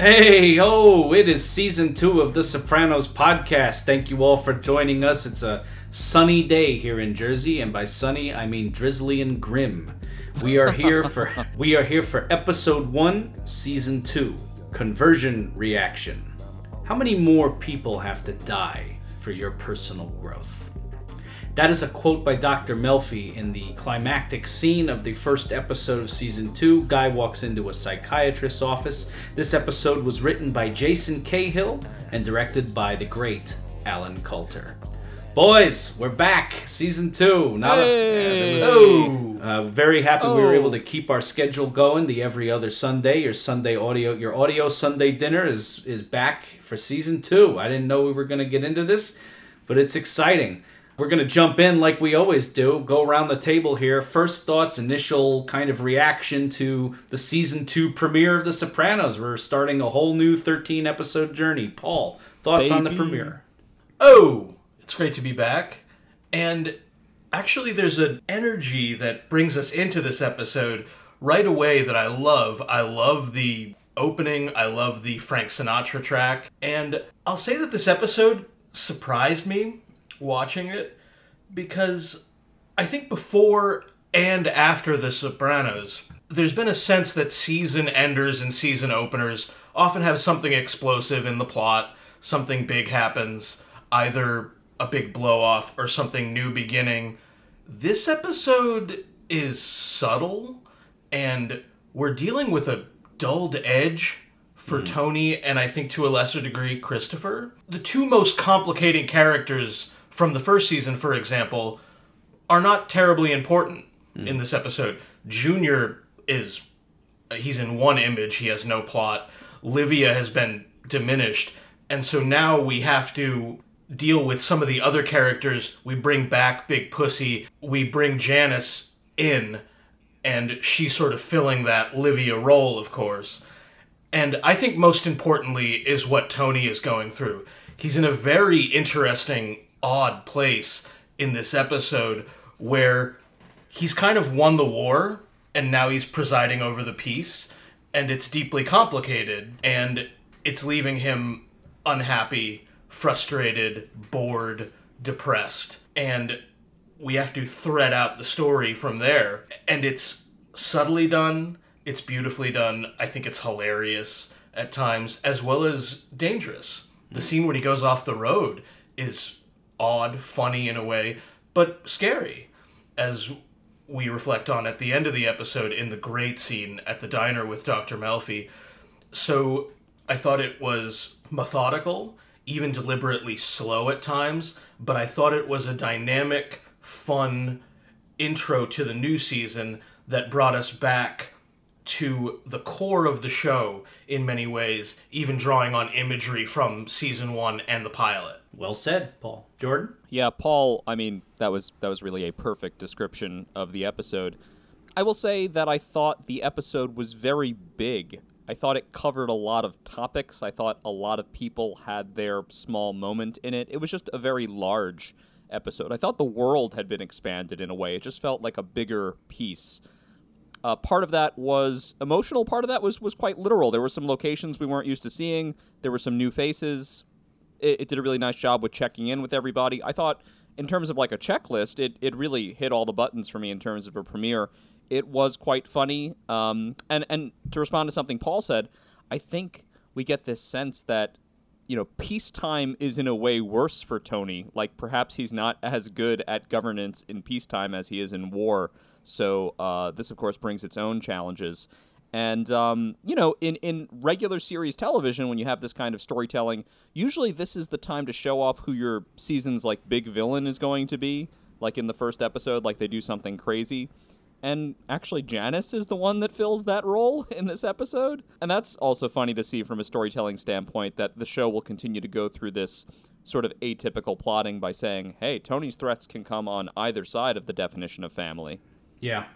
Hey, oh, it is season two of the Sopranos podcast. Thank you all for joining us. It's a sunny day here in Jersey, and by sunny I mean drizzly and grim. We are here for we are here for episode one, season two, conversion reaction. How many more people have to die for your personal growth? That is a quote by Dr. Melfi in the climactic scene of the first episode of season 2. Guy walks into a psychiatrist's office. This episode was written by Jason Cahill and directed by the great Allen Coulter. Boys, we're back, season two. Now, Hey. that- Oh. uh, very happy we were Oh. able to keep our schedule going. The every other Sunday, your Sunday audio, your audio Sunday dinner is is back for season two. I didn't know we were going to get into this, but it's exciting. We're going to jump in like we always do. Go around the table here. First thoughts, initial kind of reaction to the season two premiere of The Sopranos. We're starting a whole new 13 episode journey. Paul, thoughts on the premiere? Oh, it's great to be back. And actually, there's an energy that brings us into this episode right away that I love. I love the opening, I love the Frank Sinatra track. And I'll say that this episode surprised me watching it because I think before and after The Sopranos, there's been a sense that season enders and season openers often have something explosive in the plot, something big happens, either a big blow off or something new beginning. This episode is subtle, and we're dealing with a dulled edge for hmm. Tony and I think to a lesser degree Christopher. The two most complicating characters from the first season, for example, are not terribly important hmm. in this episode. Junior is he's in one image, he has no plot. Livia has been diminished, and so now we have to deal with some of the other characters. We bring back Big Pussy, we bring Janice in, and she's sort of filling that Livia role, of course. And I think most importantly is what Tony is going through. He's in a very interesting, odd place in this episode where he's kind of won the war and now he's presiding over the peace. And it's deeply complicated and it's leaving him unhappy, frustrated, bored, depressed. And we have to thread out the story from there. And it's subtly done, it's beautifully done. I think it's hilarious at times, as well as dangerous. The scene when he goes off the road is odd, funny in a way, but scary, as we reflect on at the end of the episode in the great scene at the diner with Dr. Melfi. So I thought it was methodical, even deliberately slow at times, but I thought it was a dynamic, fun intro to the new season that brought us back to the core of the show in many ways, even drawing on imagery from season one and the pilot. Well said, Paul. Jordan? Yeah, Paul, I mean, that was that was really a perfect description of the episode. I will say that I thought the episode was very big. I thought it covered a lot of topics. I thought a lot of people had their small moment in it. It was just a very large episode. I thought the world had been expanded in a way. It just felt like a bigger piece. Uh, part of that was emotional. Part of that was was quite literal. There were some locations we weren't used to seeing. There were some new faces. It, it did a really nice job with checking in with everybody. I thought, in terms of like a checklist, it it really hit all the buttons for me in terms of a premiere. It was quite funny. Um, and and to respond to something Paul said, I think we get this sense that you know, peacetime is in a way worse for Tony. Like perhaps he's not as good at governance in peacetime as he is in war. So uh, this, of course, brings its own challenges. And um, you know, in in regular series television, when you have this kind of storytelling, usually this is the time to show off who your season's like big villain is going to be. Like in the first episode, like they do something crazy. And actually, Janice is the one that fills that role in this episode. And that's also funny to see from a storytelling standpoint that the show will continue to go through this sort of atypical plotting by saying, hey, Tony's threats can come on either side of the definition of family. Yeah.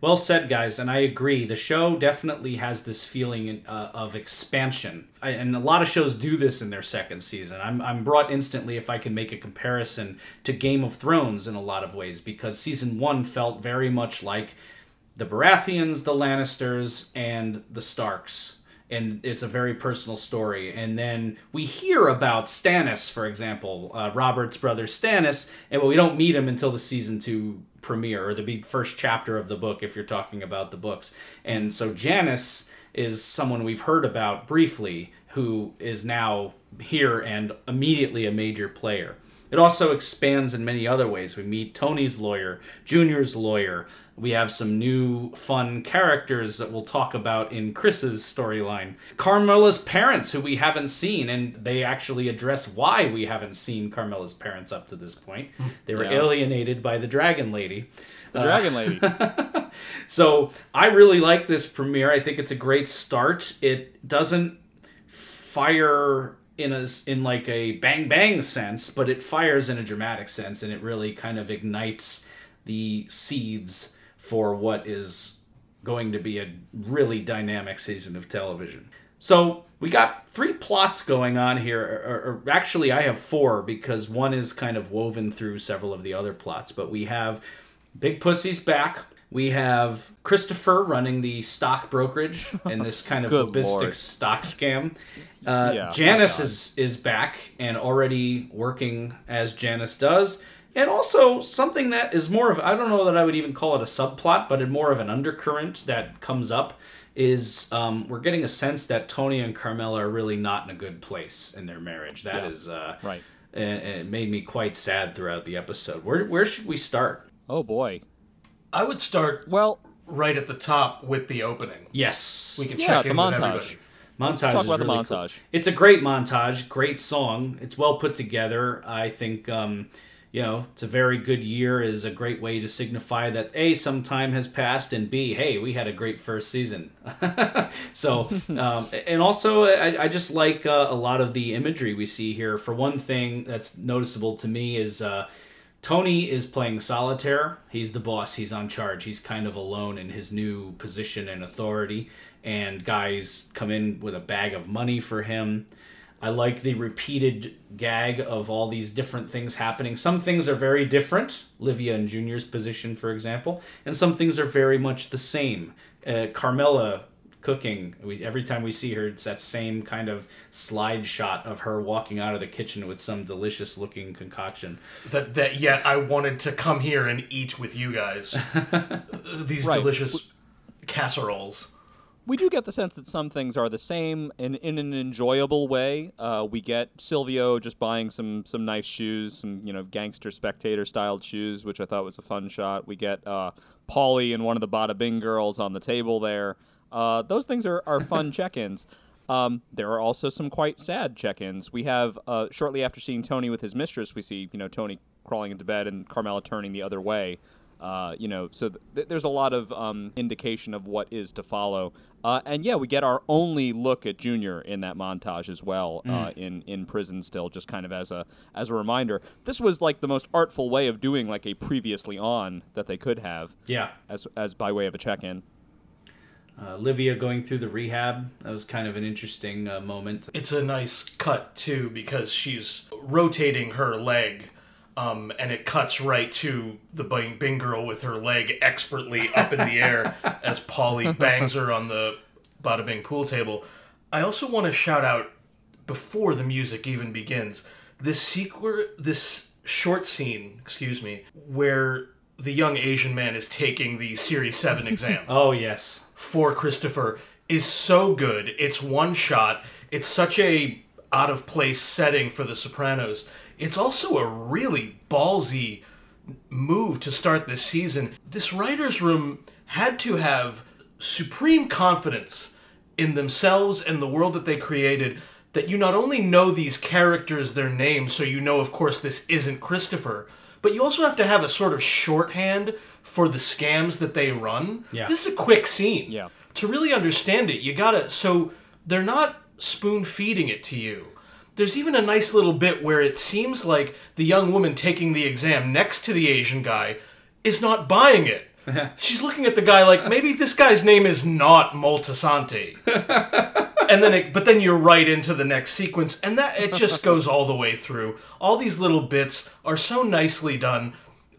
Well said, guys, and I agree. The show definitely has this feeling uh, of expansion, I, and a lot of shows do this in their second season. I'm, I'm brought instantly if I can make a comparison to Game of Thrones in a lot of ways, because season one felt very much like the Baratheons, the Lannisters, and the Starks. and it's a very personal story. And then we hear about Stannis, for example, uh, Robert's brother Stannis, and we don't meet him until the season two premiere or the big first chapter of the book, if you're talking about the books. And so Janice is someone we've heard about briefly, who is now here and immediately a major player. It also expands in many other ways. We meet Tony's lawyer, Junior's lawyer. We have some new fun characters that we'll talk about in Chris's storyline. Carmela's parents, who we haven't seen, and they actually address why we haven't seen Carmela's parents up to this point. They were Yeah. alienated by the Dragon Lady. The Dragon Lady. So I really like this premiere. I think it's a great start. It doesn't fire in a in like a bang bang sense, but it fires in a dramatic sense, and it really kind of ignites the seeds for what is going to be a really dynamic season of television. So we got three plots going on here, or, or- actually, I have four because one is kind of woven through several of the other plots. But we have Big Pussy's back. We have Christopher running the stock brokerage in this kind of lobistic stock scam. Uh, Yeah, Janice is is back and already working as Janice does. And also something that is more of I don't know that I would even call it a subplot, but more of an undercurrent that comes up is um, we're getting a sense that Tony and Carmela are really not in a good place in their marriage. That Yeah. is uh, Right. and, and it made me quite sad throughout the episode. Where where should we start? Oh boy. I would start Well, right at the top with the opening. Yes, We can Yeah, check the in montage. with everybody. montage. talk is about the really cool. montage. It's a great montage, great song. It's well put together. I think um, you know it's a very good year. is a great way to signify that a some time has passed and b hey we had a great first season. so um, and also I, I just like uh, a lot of the imagery we see here. For one thing that's noticeable to me is. Uh, Tony is playing solitaire. He's the boss. He's on charge. He's kind of alone in his new position and authority. And guys come in with a bag of money for him. I like the repeated gag of all these different things happening. Some things are very different, Livia and Junior's position, for example, and some things are very much the same. Uh, Carmela cooking, we, every time we see her, it's that same kind of slide shot of her walking out of the kitchen with some delicious looking concoction. That that yet I wanted to come here and eat with you guys. These Right. delicious casseroles. We do get the sense that some things are the same in, in an enjoyable way. Uh, we get Silvio just buying some some nice shoes, some you know gangster spectator styled shoes, which I thought was a fun shot. We get uh, Paulie and one of the Bada Bing girls on the table there. Uh, those things are, are fun check-ins. Um, there are also some quite sad check-ins. We have uh, shortly after seeing Tony with his mistress, we see you know Tony crawling into bed and Carmela turning the other way. Uh, you know, so th- there's a lot of um, indication of what is to follow. Uh, and yeah, we get our only look at Junior in that montage as well, uh, in in prison still, just kind of as a as a reminder. This was like the most artful way of doing like a previously on that they could have, Yeah. as as by way of a check-in. Uh, Livia going through the rehab. That was kind of an interesting uh, moment. It's a nice cut too because she's rotating her leg, um, and it cuts right to the Bing, Bing girl with her leg expertly up in the air as Paulie bangs her on the Bada Bing pool table. I also want to shout out before the music even begins this sequ- this short scene, excuse me, where the young Asian man is taking the Series Seven exam Oh yes. for Christopher is so good. It's one shot. It's such a out of place setting for The Sopranos. It's also a really ballsy move to start this season. This writers' room had to have supreme confidence in themselves and the world that they created that you not only know these characters their names so you know of course this isn't Christopher, but you also have to have a sort of shorthand for the scams that they run. Yeah. This is a quick scene. Yeah. To really understand it, you gotta. So they're not spoon feeding it to you. There's even a nice little bit where it seems like the young woman taking the exam next to the Asian guy is not buying it. She's looking at the guy like maybe this guy's name is not Moltisanti. and then it, but then you're right into the next sequence and that it just goes all the way through. All these little bits are so nicely done.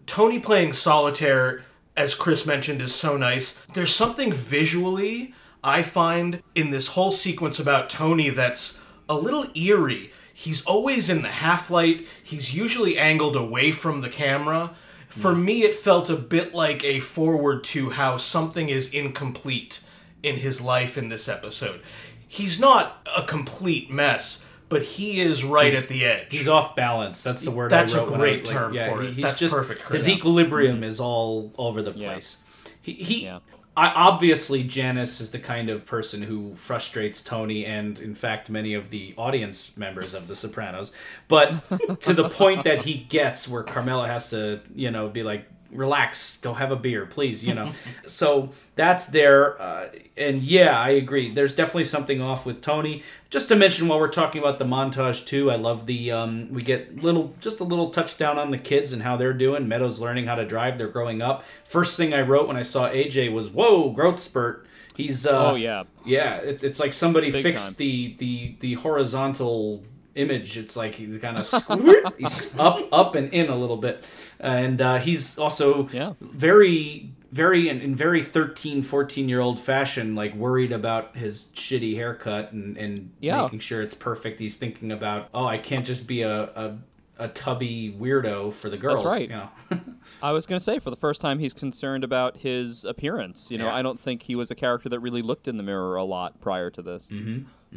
Tony playing solitaire as Chris mentioned is so nice. There's something visually I find in this whole sequence about Tony that's a little eerie. He's always in the half light, he's usually angled away from the camera. For me, it felt a bit like a forward to how something is incomplete in his life in this episode. He's not a complete mess, but he is right He's- at the edge. He's off balance. That's the word That's I a wrote. when great I, like, term yeah, for he- it. He's That's just, perfect, Chris. His equilibrium is all over the Yeah. place. He, he Yeah. I, obviously Janice is the kind of person who frustrates Tony and, in fact, many of the audience members of The Sopranos. But to the point that he gets, where Carmela has to, you know, be like, relax, go have a beer, please, you know. so that's there. Uh, and yeah, I agree. There's definitely something off with Tony. Just to mention, while we're talking about the montage too, I love the um, we get little, just a little touchdown on the kids and how they're doing. Meadows learning how to drive. They're growing up. First thing I wrote when I saw AJ was, "Whoa, growth spurt." He's uh, Oh yeah. yeah. It's it's like somebody Big fixed time. the the the horizontal image. It's like he's kind of squirt. he's up up and in a little bit, and uh, he's also Yeah. very very in, in very 13 14 year old fashion like worried about his shitty haircut and and Yeah. making sure it's perfect he's thinking about oh i can't just be a a, a tubby weirdo for the girls right. you know I was gonna say for the first time he's concerned about his appearance. You know, Yeah. I don't think he was a character that really looked in the mirror a lot prior to this.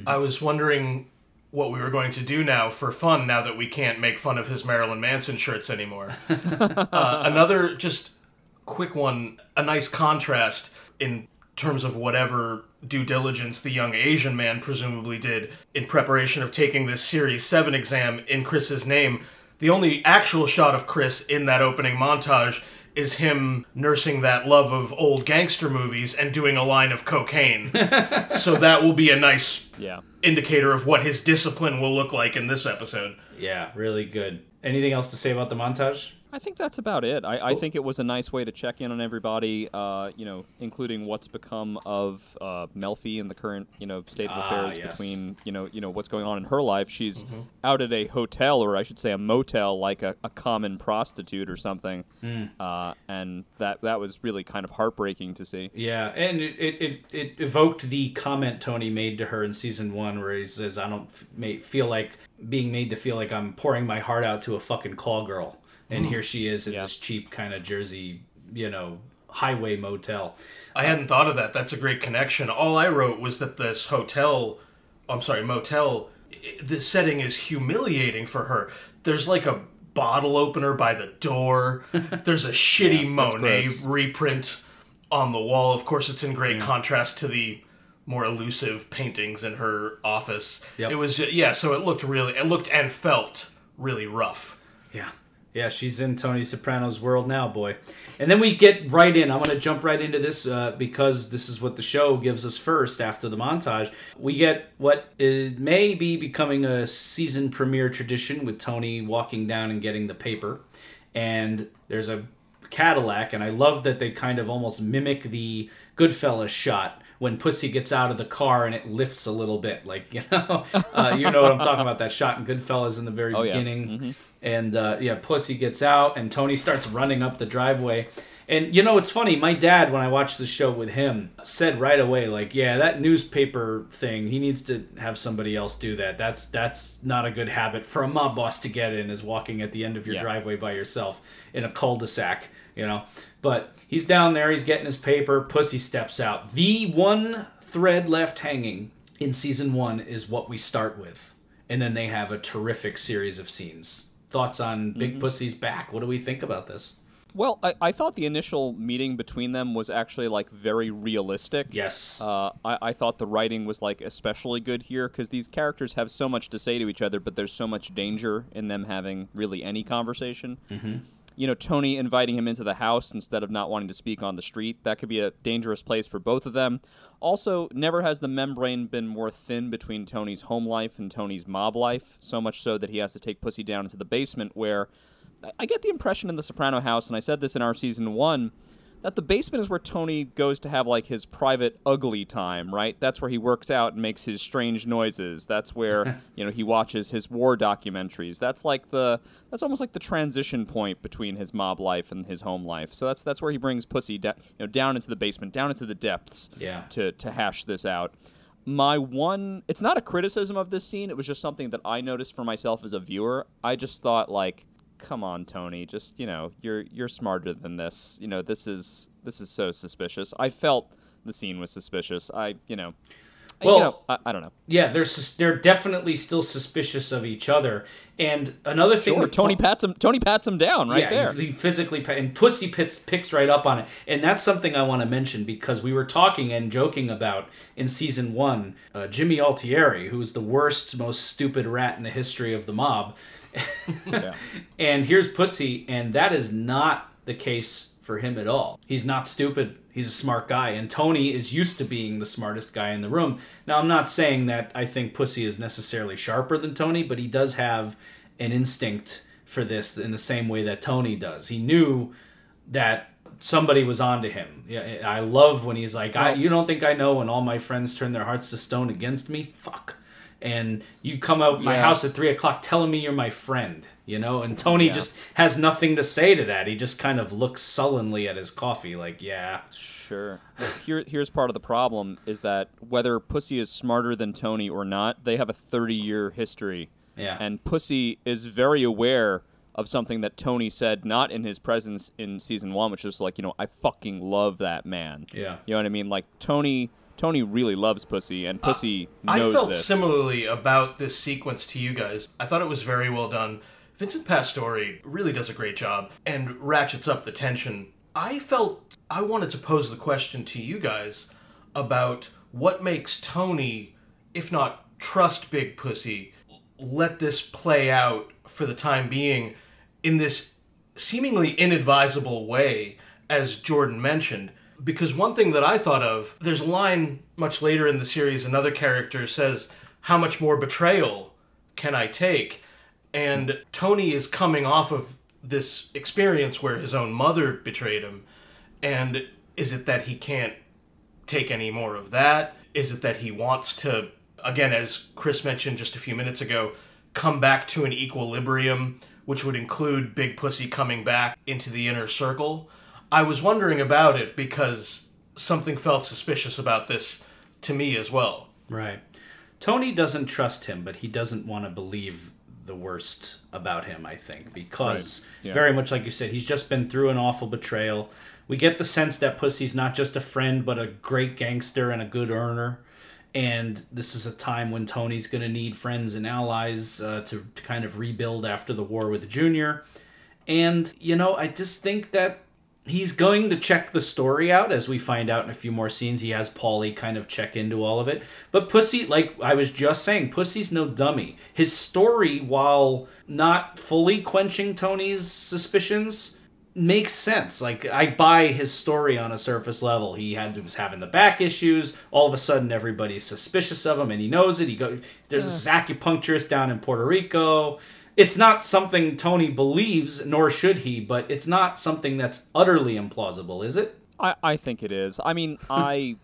I was wondering what we were going to do now for fun now that we can't make fun of his Marilyn Manson shirts anymore. uh, another just quick one, a nice contrast in terms of whatever due diligence the young Asian man presumably did in preparation of taking this Series 7 exam in Chris's name. The only actual shot of Chris in that opening montage is him nursing that love of old gangster movies and doing a line of cocaine. so that will be a nice Yeah. indicator of what his discipline will look like in this episode. yeah really good anything else to say about the montage I think that's about it. I, I think it was a nice way to check in on everybody, uh, you know, including what's become of uh, Melfi and the current, you know, state of Ah, affairs yes. between, you know, you know what's going on in her life. She's out at a hotel, or I should say, a motel, like a, a common prostitute or something, uh, and that that was really kind of heartbreaking to see. Yeah, and it, it, it, it evoked the comment Tony made to her in season one, where he says, "I don't f- feel like being made to feel like I'm pouring my heart out to a fucking call girl," and mm-hmm. here she is in Yeah. this cheap kind of Jersey, you know, highway motel. I hadn't thought of that. That's a great connection. All I wrote was that this hotel, I'm sorry, motel, i- the setting is humiliating for her. There's like a bottle opener by the door. There's a shitty Monet gross. reprint on the wall. Of course, it's in great contrast to the more elusive paintings in her office. Yep. It was ju- yeah, so it looked really it looked and felt really rough. Yeah. Yeah, she's in Tony Soprano's world now, boy. And then we get right in. I'm going to jump right into this uh, because this is what the show gives us first after the montage. We get what is, may be becoming a season premiere tradition with Tony walking down and getting the paper. And there's a Cadillac, and I love that they kind of almost mimic the Goodfellas shot when Pussy gets out of the car and it lifts a little bit. Like, you know, uh, you know what I'm talking about, that shot in Goodfellas in the very Oh, yeah. beginning. And uh, yeah, Pussy gets out, and Tony starts running up the driveway. And you know, it's funny. My dad, when I watched the show with him, said right away, like, "Yeah, that newspaper thing. He needs to have somebody else do that. That's that's not a good habit for a mob boss to get in. Is walking at the end of your Yeah. driveway by yourself in a cul-de-sac. You know." But he's down there. He's getting his paper. Pussy steps out. The one thread left hanging in season one is what we start with, and then they have a terrific series of scenes. Thoughts on Big Pussy's back? What do we think about this? Well, I, I thought the initial meeting between them was actually like very realistic. Yes. Uh, I, I thought the writing was like especially good here because these characters have so much to say to each other, but there's so much danger in them having really any conversation. Mm-hmm. You know, Tony inviting him into the house instead of not wanting to speak on the street, that could be a dangerous place for both of them. Also, never has the membrane been more thin between Tony's home life and Tony's mob life, so much so that he has to take Pussy down into the basement where I- get the impression in the Soprano house, and I said this in our season one, that the basement is where Tony goes to have like his private ugly time, right? That's where he works out and makes his strange noises. That's where, you know, he watches his war documentaries. That's like the that's almost like the transition point between his mob life and his home life. So that's that's where he brings Pussy da- you know, down into the basement, down into the depths Yeah. to to hash this out. My one it's not a criticism of this scene, it was just something that I noticed for myself as a viewer. I just thought like come on tony just you know you're you're smarter than this. You know this is this is so suspicious. I felt the scene was suspicious. I you know Well- you know, I, I don't know. Yeah, they're sus- they're definitely still suspicious of each other. And another thing, sure tony pats him tony pats him down right yeah, there. He, he physically pa- and Pussy picks, picks right up on it, and that's something I want to mention because we were talking and joking about in season one, uh, Jimmy Altieri, who's the worst, most stupid rat in the history of the mob, Yeah. and here's Pussy, and that is not the case for him at all. He's not stupid. He's a smart guy, and Tony is used to being the smartest guy in the room. Now, I'm not saying that I think Pussy is necessarily sharper than Tony, but he does have an instinct for this in the same way that Tony does. He knew that somebody was onto him. Yeah, I love when he's like, I, "You don't think I know when all my friends turn their hearts to stone against me? Fuck." And you come out my Yeah. house at three o'clock telling me you're my friend, you know. And Tony Yeah. just has nothing to say to that. He just kind of looks sullenly at his coffee, like, "Yeah, Sure. Well, here, here's part of the problem is that whether Pussy is smarter than Tony or not, they have a 30 year history. Yeah. And Pussy is very aware of something that Tony said not in his presence in season one, which is like, you know, I fucking love that man. Yeah. You know what I mean? Like Tony Tony really loves Pussy and uh, Pussy I knows I felt this. similarly about this sequence to you guys. I thought it was very well done. Vincent Pastore really does a great job and ratchets up the tension. I felt I wanted to pose the question to you guys about what makes Tony, if not trust Big Pussy, let this play out for the time being in this seemingly inadvisable way, as Jordan mentioned. Because one thing that I thought of, there's a line much later in the series, another character says, How much more betrayal can I take? And Tony is coming off of this experience where his own mother betrayed him. And is it that he can't take any more of that? Is it that he wants to, again, as Chris mentioned just a few minutes ago, come back to an equilibrium, which would include Big Pussy coming back into the inner circle? I was wondering about it because something felt suspicious about this to me as well. Right. Tony doesn't trust him, but he doesn't want to believe the worst about him, I think, because Right. Yeah. very much like you said, he's just been through an awful betrayal. We get the sense that Pussy's not just a friend, but a great gangster and a good earner. And this is a time when Tony's going to need friends and allies uh, to, to kind of rebuild after the war with Junior. And, you know, I just think that he's going to check the story out as we find out in a few more scenes. He has Paulie kind of check into all of it. But Pussy, like I was just saying, Pussy's no dummy. His story, while not fully quenching Tony's suspicions, makes sense. Like I buy his story on a surface level. He had was having the back issues. All of a sudden, everybody's suspicious of him, and he knows it. He go there's this acupuncturist down in Puerto Rico. It's not something Tony believes, nor should he. But it's not something that's utterly implausible, is it? I, I think it is. I mean, I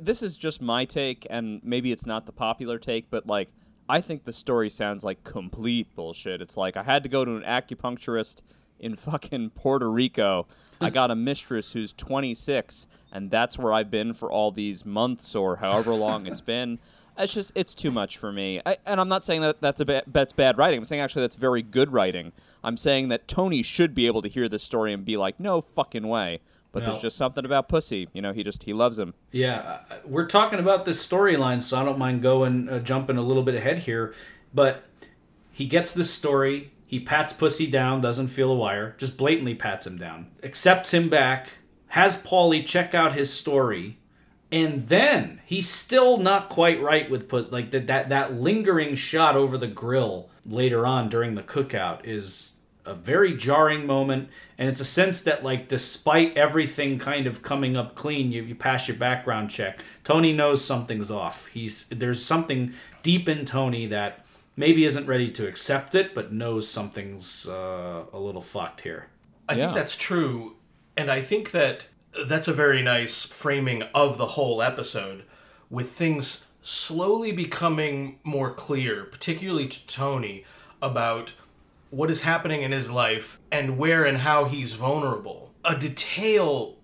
this is just my take, and maybe it's not the popular take, but like I think the story sounds like complete bullshit. It's like I had to go to an acupuncturist in fucking Puerto Rico. I got a mistress who's 26, and that's where I've been for all these months or however long it's been. It's just it's too much for me. I, and I'm not saying that that's a ba- that's bad writing. I'm saying actually that's very good writing. I'm saying that Tony should be able to hear this story and be like, no fucking way. But No. there's just something about pussy. You know, he just he loves him. Yeah, uh, we're talking about this storyline, so I don't mind going uh, jumping a little bit ahead here. But he gets this story. He pats Pussy down, doesn't feel a wire, just blatantly pats him down, accepts him back, has Paulie check out his story, and then he's still not quite right with put Like that, that that lingering shot over the grill later on during the cookout is a very jarring moment and it's a sense that like despite everything kind of coming up clean you, you pass your background check tony knows something's off he's there's something deep in tony that maybe isn't ready to accept it but knows something's uh, a little fucked here I Yeah. think that's true. And I think that that's a very nice framing of the whole episode with things slowly becoming more clear, particularly to Tony, about what is happening in his life and where and how he's vulnerable. A detail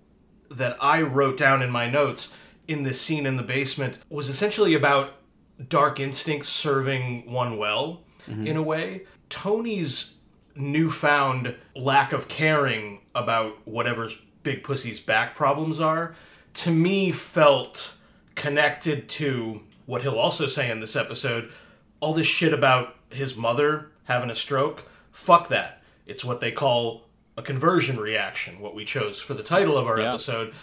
that I wrote down in my notes in this scene in the basement was essentially about dark instincts serving one well mm-hmm. in a way. Tony's newfound lack of caring about whatever's Big Pussy's back problems are, to me felt connected to what he'll also say in this episode all this shit about his mother having a stroke. Fuck that. It's what they call a conversion reaction, what we chose for the title of our Yeah. episode.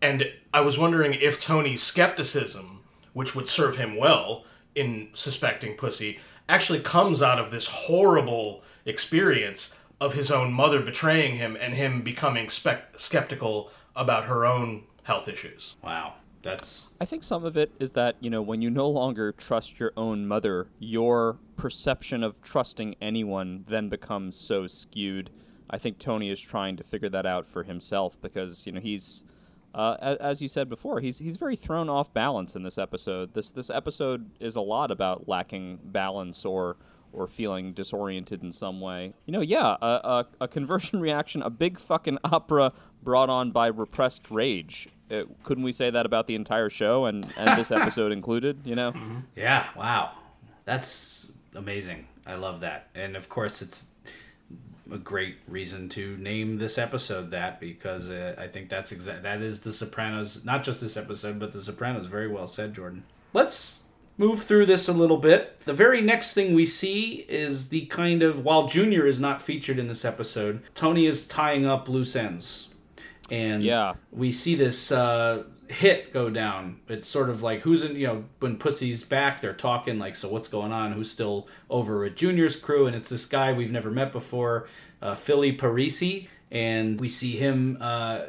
And I was wondering if Tony's skepticism, which would serve him well in suspecting Pussy, actually comes out of this horrible experience of his own mother betraying him and him becoming spec- skeptical about her own health issues. Wow. That's I think some of it is that, you know, when you no longer trust your own mother, your perception of trusting anyone then becomes so skewed. I think Tony is trying to figure that out for himself because, you know, he's uh, as you said before, he's he's very thrown off balance in this episode. This this episode is a lot about lacking balance or or feeling disoriented in some way. You know, yeah, a, a, a conversion reaction, a big fucking opera brought on by repressed rage. Uh, couldn't we say that about the entire show and, and this episode included? You know, yeah. Wow. That's amazing. I love that. And of course, it's a great reason to name this episode that because uh, I think that's exact. That is the Sopranos. Not just this episode, but the Sopranos. Very well said, Jordan. Let's move through this a little bit. The very next thing we see is the kind of while Junior is not featured in this episode, Tony is tying up loose ends. And Yeah. we see this uh, hit go down. It's sort of like who's in, you know, when Pussy's back, they're talking like, so what's going on? Who's still over at Junior's crew? And it's this guy we've never met before, uh, Philly Parisi. And we see him uh,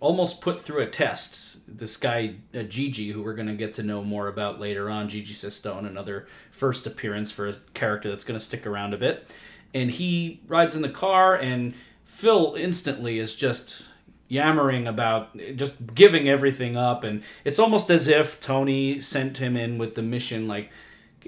almost put through a test. This guy, uh, Gigi, who we're going to get to know more about later on, Gigi Cestone, another first appearance for a character that's going to stick around a bit. And he rides in the car, and Phil instantly is just yammering about just giving everything up. And it's almost as if Tony sent him in with the mission like,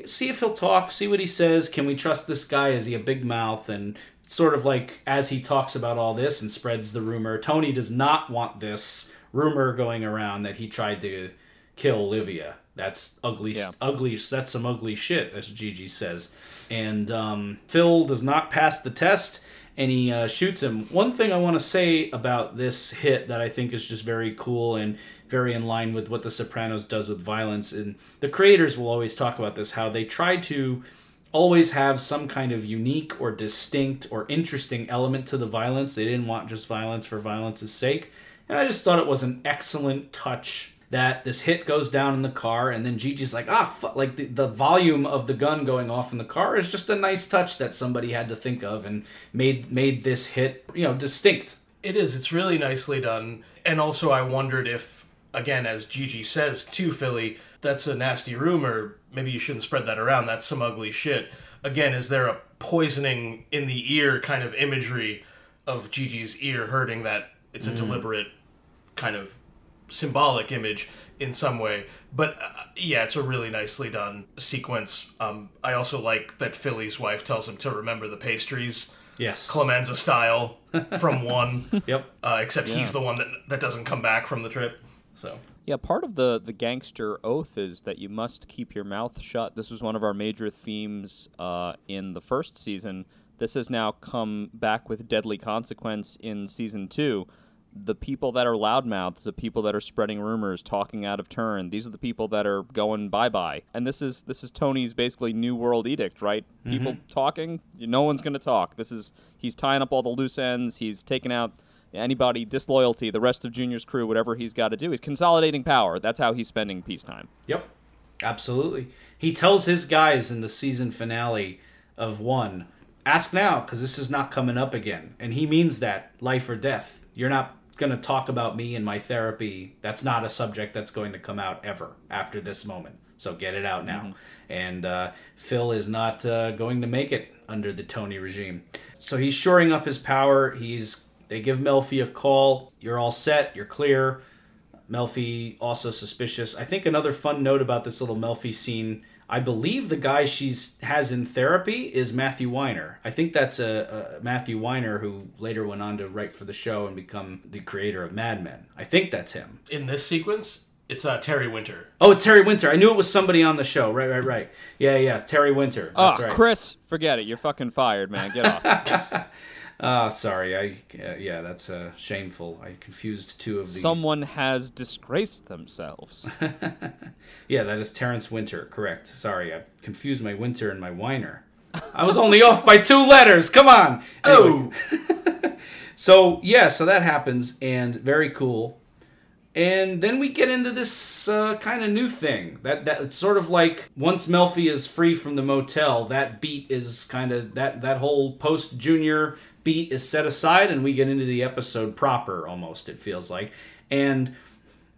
see if he'll talk, see what he says. Can we trust this guy? Is he a big mouth? And sort of like as he talks about all this and spreads the rumor, Tony does not want this rumor going around that he tried to kill Olivia. That's ugly, Yeah. ugly. That's some ugly shit, as Gigi says. And um, Phil does not pass the test, and he uh, shoots him. One thing I want to say about this hit that I think is just very cool and very in line with what The Sopranos does with violence, and the creators will always talk about this, how they try to always have some kind of unique or distinct or interesting element to the violence. They didn't want just violence for violence's sake. And I just thought it was an excellent touch that this hit goes down in the car and then Gigi's like, ah, fu-, like the, the volume of the gun going off in the car is just a nice touch that somebody had to think of and made made this hit, you know, distinct. It is. It's really nicely done. And also, I wondered if, again, as Gigi says to Philly, that's a nasty rumor. Maybe you shouldn't spread that around. That's some ugly shit. Again, is there a poisoning in the ear kind of imagery of Gigi's ear hurting that it's a deliberate kind of symbolic image in some way? But uh, yeah, it's a really nicely done sequence. Um, I also like that Philly's wife tells him to remember the pastries. Yes. Clemenza style from one. Yep. Uh, except Yeah. he's the one that that doesn't come back from the trip. So Yeah, part of the the gangster oath is that you must keep your mouth shut. This was one of our major themes uh, in the first season. This has now come back with deadly consequence in season two. The people that are loudmouths, the people that are spreading rumors, talking out of turn, these are the people that are going bye bye. And this is this is Tony's basically new world edict, right? People talking, no one's going to talk. This is he's tying up all the loose ends. He's taking out anybody disloyalty, the rest of Junior's crew, whatever he's got to do. He's consolidating power. That's how he's spending peacetime. Yep, absolutely. He tells his guys in the season finale of one, ask now because this is not coming up again, and he means that life or death. You're not going to talk about me and my therapy. That's not a subject that's going to come out ever after this moment. So get it out now. And uh, Phil is not uh, going to make it under the Tony regime. So he's shoring up his power. He's they give Melfi a call. You're all set. You're clear. Melfi also suspicious. I think another fun note about this little Melfi scene. I believe the guy she's has in therapy is Matthew Weiner. I think that's a, a Matthew Weiner who later went on to write for the show and become the creator of Mad Men. I think that's him. In this sequence, it's uh, Terry Winter. Oh, it's Terry Winter. I knew it was somebody on the show. Right, right, right. Yeah, yeah. Terry Winter. Oh, right. Chris, forget it. You're fucking fired, man. Get off. Ah, sorry. I uh, yeah, that's uh, shameful. I confused two of the. Someone has disgraced themselves. Yeah, that is Terrence Winter. Correct. Sorry, I confused my Winter and my Weiner. I was only off by two letters. Come on. Anyway, Oh, So yeah, so that happens, and very cool. And then we get into this uh, kind of new thing that that it's sort of like once Melfi is free from the motel, that beat is kind of that that whole post junior beat is set aside, and we get into the episode proper. Almost it feels like, and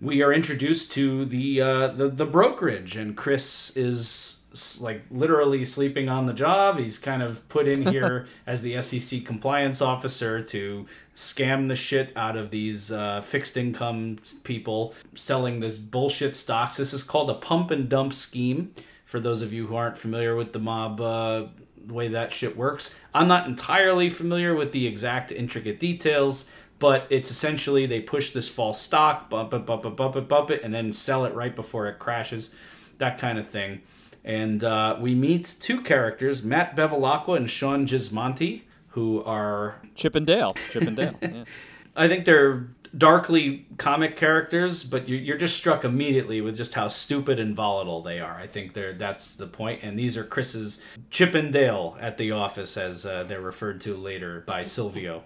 we are introduced to the uh, the the brokerage, and Chris is like literally sleeping on the job. He's kind of put in here as the SEC compliance officer to scam the shit out of these uh, fixed income people selling this bullshit stocks. This is called a pump and dump scheme. For those of you who aren't familiar with the mob, uh, the way that shit works, I'm not entirely familiar with the exact intricate details but it's essentially they push this false stock, bump it, bump it, bump it, bump it, and then sell it right before it crashes, that kind of thing. And uh, we meet two characters, Matt Bevilacqua and Sean Gismonti, who are, Chip and Dale. Chip and Dale. Yeah. I think they're darkly comic characters, but you- you're just struck immediately with just how stupid and volatile they are. I think they're that's the point. And these are Chris's Chip and Dale at the office, as uh, they're referred to later by Silvio.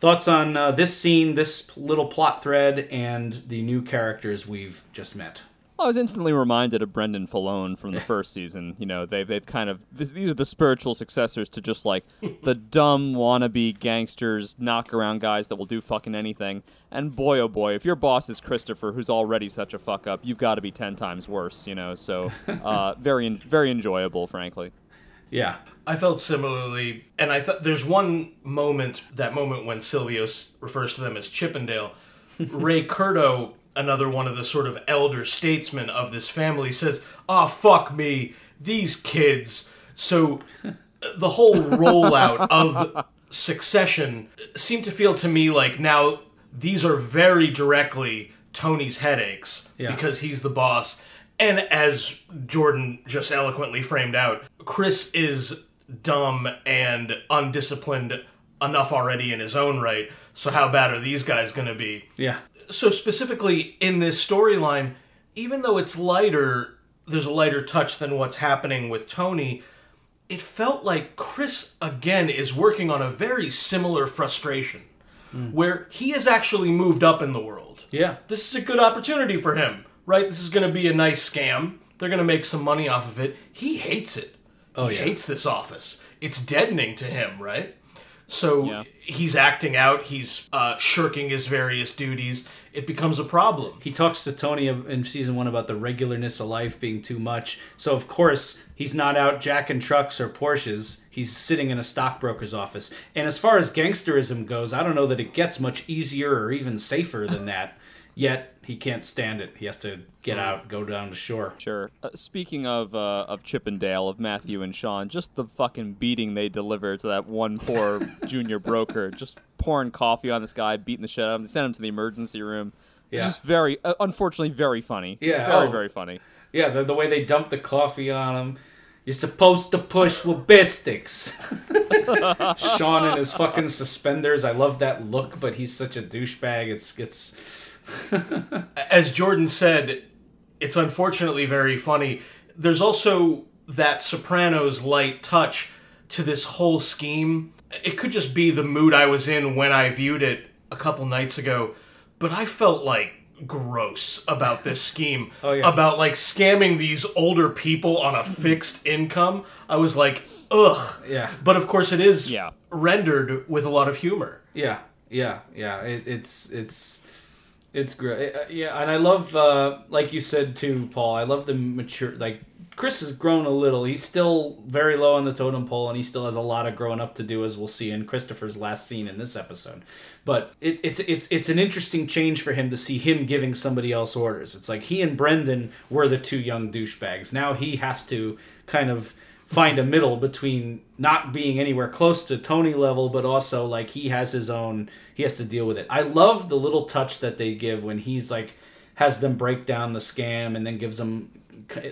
Thoughts on uh, this scene, this little plot thread, and the new characters we've just met? I was instantly reminded of Brendan Filone from the first season. You know, they've they've kind of this, these are the spiritual successors to just like the dumb wannabe gangsters, knock around guys that will do fucking anything. And boy, oh boy, if your boss is Christopher, who's already such a fuck up, you've got to be ten times worse. You know, so uh, very very enjoyable, frankly. Yeah, I felt similarly, and I thought there's one moment, that moment when Silvio s- refers to them as Chippendale. Ray Curto, another one of the sort of elder statesmen of this family, says, "Ah, fuck me, these kids." So the whole rollout of Succession seemed to feel to me like now these are very directly Tony's headaches Yeah. because he's the boss. And as Jordan just eloquently framed out, Chris is dumb and undisciplined enough already in his own right. So how bad are these guys going to be? yeah, So specifically in this storyline, even though it's lighter, there's a lighter touch than what's happening with Tony. It felt like Chris again is working on a very similar frustration, hmm. where he has actually moved up in the world yeah, this is a good opportunity for him, right? This is going to be a nice scam. They're going to make some money off of it. He hates it. Oh, he yeah. hates this office. It's deadening to him, right? So Yeah. he's acting out. He's uh, shirking his various duties. It becomes a problem. He talks to Tony in season one about the regularness of life being too much. So of course he's not out jacking trucks or Porsches. He's sitting in a stockbroker's office. And as far as gangsterism goes, I don't know that it gets much easier or even safer than that. Yet he can't stand it. He has to get out, go down to shore. Sure. Uh, speaking of uh, of Chip and Dale, of Matthew and Sean, just the fucking beating they delivered to that one poor junior broker, just pouring coffee on this guy, beating the shit out of him, sent him to the emergency room. It's Yeah. Just very, uh, unfortunately, very funny. Yeah, Very, oh. very funny. Yeah, the, the way they dump the coffee on him. You're supposed to push with bisticks. Sean in his fucking suspenders. I love that look, but he's such a douchebag. It's it's As Jordan said, it's unfortunately very funny. There's also that Sopranos light touch to this whole scheme. It could just be the mood I was in when I viewed it a couple nights ago, but I felt like gross about this scheme. Oh, yeah. About like scamming these older people on a fixed income. I was like, ugh. Yeah. But of course, it is Yeah. rendered with a lot of humor. Yeah, yeah, yeah. It, it's it's it's great. Yeah, and I love, uh, like you said too, Paul. I love the mature, like Chris has grown a little. He's still very low on the totem pole, and he still has a lot of growing up to do, as we'll see in Christopher's last scene in this episode. But it, it's it's it's an interesting change for him to see him giving somebody else orders. It's like he and Brendan were the two young douchebags. Now he has to kind of find a middle between not being anywhere close to Tony level, but also like he has his own. He has to deal with it. I love the little touch that they give when he's like has them break down the scam and then gives them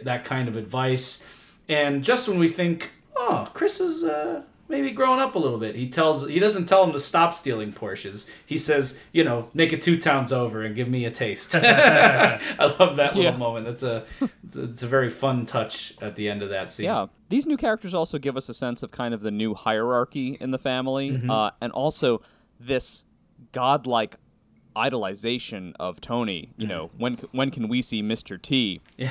that kind of advice. And just when we think, oh, Chris is uh, maybe growing up a little bit, he tells he doesn't tell him to stop stealing Porsches. He says, you know, make it two towns over and give me a taste. I love that little moment. That's a it's, a it's a very fun touch at the end of that scene. Yeah, these new characters also give us a sense of kind of the new hierarchy in the family, Mm-hmm. uh, and also this godlike idolization of Tony. You know, when when can we see Mr. T? Mm-hmm. Yeah.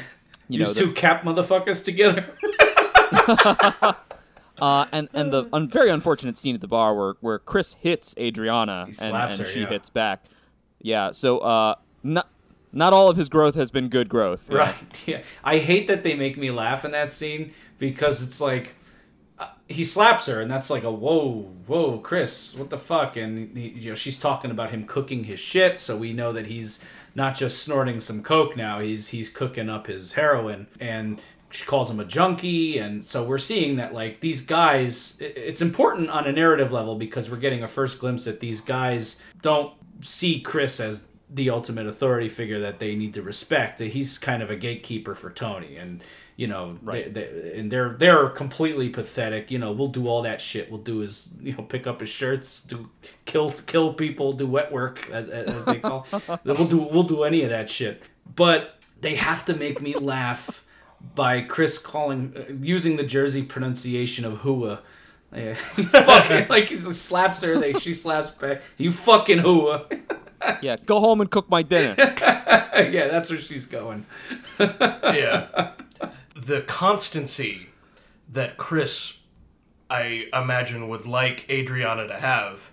You Use know, two the, cap motherfuckers together. uh, and and the un- very unfortunate scene at the bar where where Chris hits Adriana and, and her, she yeah. hits back. Yeah, so uh, not not all of his growth has been good growth. Yeah. Right. Yeah. I hate that they make me laugh in that scene because it's like uh, he slaps her and that's like a whoa, whoa, Chris, what the fuck? And he, you know she's talking about him cooking his shit, so we know that he's not just snorting some coke now. He's he's cooking up his heroin and. She calls him a junkie, and so we're seeing that like these guys. It's important on a narrative level because we're getting a first glimpse that these guys don't see Chris as the ultimate authority figure that they need to respect. He's kind of a gatekeeper for Tony, and you know, Right. they, they, and they're they're completely pathetic. You know, we'll do all that shit. We'll do his, you know, pick up his shirts, do kill kill people, do wet work as, as they call. we'll do we'll do any of that shit. But they have to make me laugh by Chris calling uh, using the Jersey pronunciation of hua. Yeah, fucking like he slaps her, they she slaps back. You fucking hua. Yeah, go home and cook my dinner. yeah, that's where she's going. yeah. The constancy that Chris, I imagine, would like Adriana to have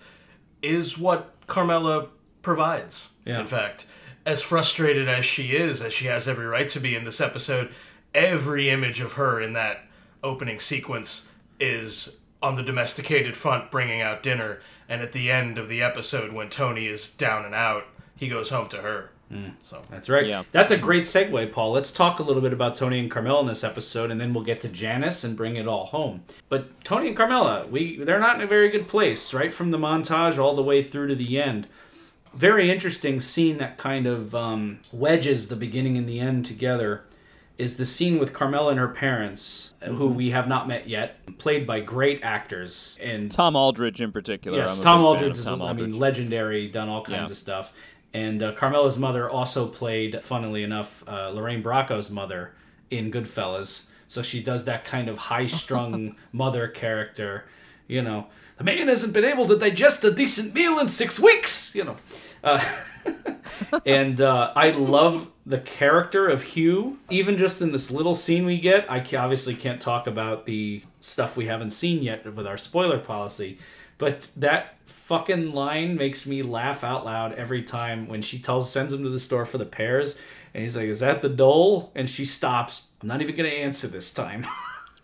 is what Carmela provides. Yeah. In fact, as frustrated as she is, as she has every right to be in this episode, every image of her in that opening sequence is on the domesticated front bringing out dinner. And at the end of the episode, when Tony is down and out, he goes home to her. So That's right. Yeah. That's a great segue, Paul. Let's talk a little bit about Tony and Carmela in this episode, and then we'll get to Janice and bring it all home. But Tony and Carmela, we they're not in a very good place, right from the montage all the way through to the end. Very interesting scene that kind of um, wedges the beginning and the end together is the scene with Carmela and her parents, who we have not met yet, played by great actors. And Tom Aldredge in particular. Yes, I'm Tom Aldredge is, Tom I mean, legendary, done all kinds Yeah. of stuff. And uh, Carmela's mother also played, funnily enough, uh, Lorraine Bracco's mother in Goodfellas. So she does that kind of high strung mother character. You know, the man hasn't been able to digest a decent meal in six weeks, you know. Uh, and uh, I love the character of Hugh. Even just in this little scene we get, I obviously can't talk about the stuff we haven't seen yet with our spoiler policy, but that fucking line makes me laugh out loud every time when she tells sends him to the store for the pears, and he's like, "Is that the dole?" And she stops. I'm not even gonna answer this time.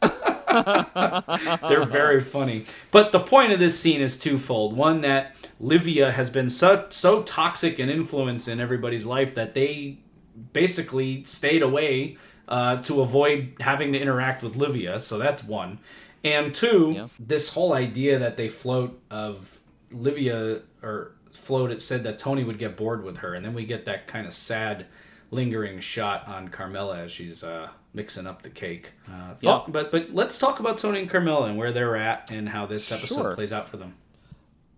They're very funny. But the point of this scene is twofold. One that Livia has been so so toxic an influence in everybody's life that they basically stayed away uh, to avoid having to interact with Livia. So that's one. And two, Yeah. this whole idea that they float of Livia or float it said that Tony would get bored with her, and then we get that kind of sad, lingering shot on Carmela as she's uh, mixing up the cake. Uh, thought- But but let's talk about Tony and Carmela and where they're at and how this episode Sure. plays out for them.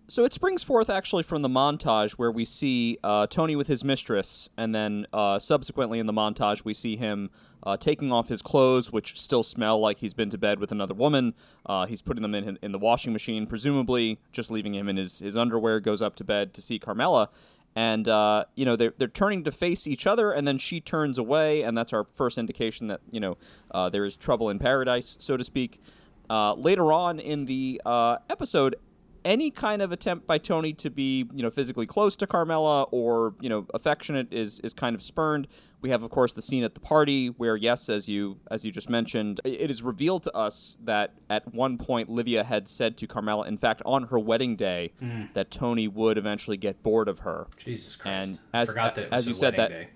So it springs forth actually from the montage where we see uh, Tony with his mistress, and then uh, subsequently in the montage we see him uh, taking off his clothes, which still smell like he's been to bed with another woman. Uh, he's putting them in in the washing machine, presumably just leaving him in his, his underwear. Goes up to bed to see Carmela, and uh, you know they're they're turning to face each other, and then she turns away, and that's our first indication that you know uh, there is trouble in paradise, so to speak. Uh, later on in the uh, episode, any kind of attempt by Tony to be, you know, physically close to Carmela or, you know, affectionate is is kind of spurned. We have, of course, the scene at the party where, yes, as you as you just mentioned, it is revealed to us that at one point Livia had said to Carmela, in fact, on her wedding day, Mm. that Tony would eventually get bored of her. Jesus Christ. And as- Forgot that it was as you said wedding that- day.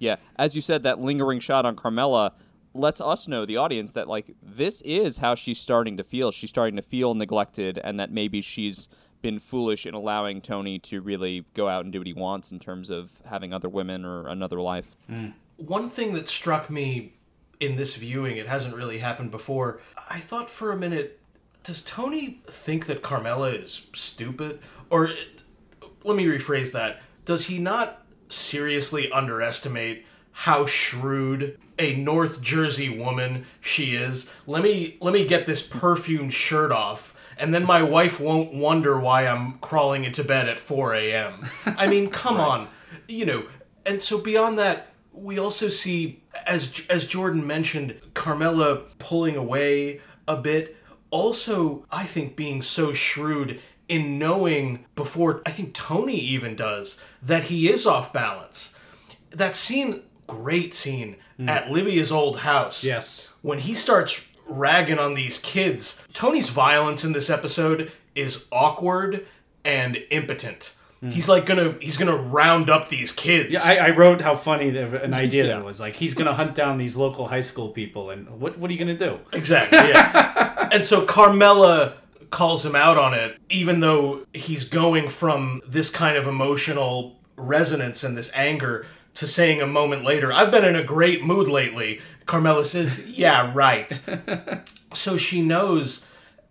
Yeah, as you said, that lingering shot on Carmela lets us know, the audience, that like this is how she's starting to feel. She's starting to feel neglected, and that maybe she's been foolish in allowing Tony to really go out and do what he wants in terms of having other women or another life. Mm. One thing that struck me in this viewing, it hasn't really happened before. I thought for a minute, does Tony think that Carmela is stupid? Or let me rephrase that. Does he not seriously underestimate how shrewd a North Jersey woman she is? Let me let me get this perfumed shirt off. And then my wife won't wonder why I'm crawling into bed at 4 a.m. I mean, come on. You know, and so beyond that, we also see as as Jordan mentioned Carmela pulling away a bit also I think being so shrewd in knowing before I think Tony even does that he is off balance that scene great scene Mm. at Livia's old house Yes. when he starts ragging on these kids Tony's violence in this episode is awkward and impotent mm. he's like gonna he's gonna round up these kids Yeah, I, I wrote how funny the, an idea Yeah. that was. Like he's gonna hunt down these local high school people, and what what are you gonna do? Exactly. Yeah. and so Carmela calls him out on it, even though he's going from this kind of emotional resonance and this anger to saying a moment later, I've been in a great mood lately. Carmela says, Yeah, right. so she knows,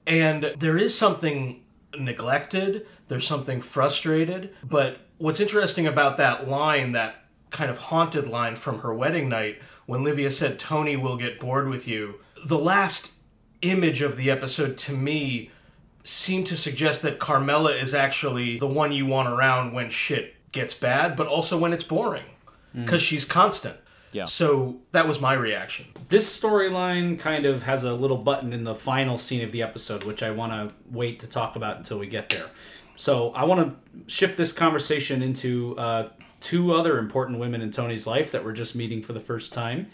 and there is something neglected, there's something frustrated. But what's interesting about that line, that kind of haunted line from her wedding night, when Livia said, Tony will get bored with you, the last image of the episode to me seemed to suggest that Carmela is actually the one you want around when shit gets bad, but also when it's boring. Because she's constant. Yeah. So that was my reaction. This storyline kind of has a little button in the final scene of the episode, which I want to wait to talk about until we get there. So I want to shift this conversation into uh, two other important women in Tony's life that we're just meeting for the first time.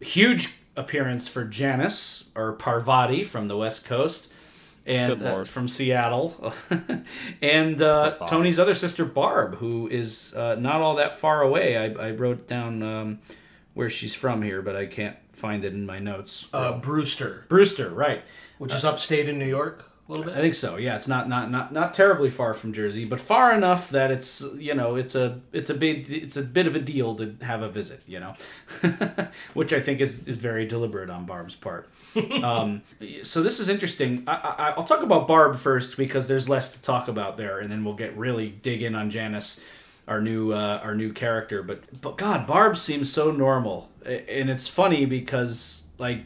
Huge appearance for Janice or Parvati from the West Coast. And Good uh, from Seattle, and uh, Parvati. Tony's other sister Barb, who is uh, not all that far away. I, I wrote down um, where she's from here, but I can't find it in my notes. Uh, Brewster, Brewster, right? which is upstate in New York a little I think so. Yeah, it's not not not not terribly far from Jersey, but far enough that it's you know it's a it's a big it's a bit of a deal to have a visit. You know, which I think is is very deliberate on Barb's part. um, so this is interesting. I, I, I'll talk about Barb first because there's less to talk about there, and then we'll get really dig in on Janice, our new uh, our new character. But but God, Barb seems so normal, and it's funny because like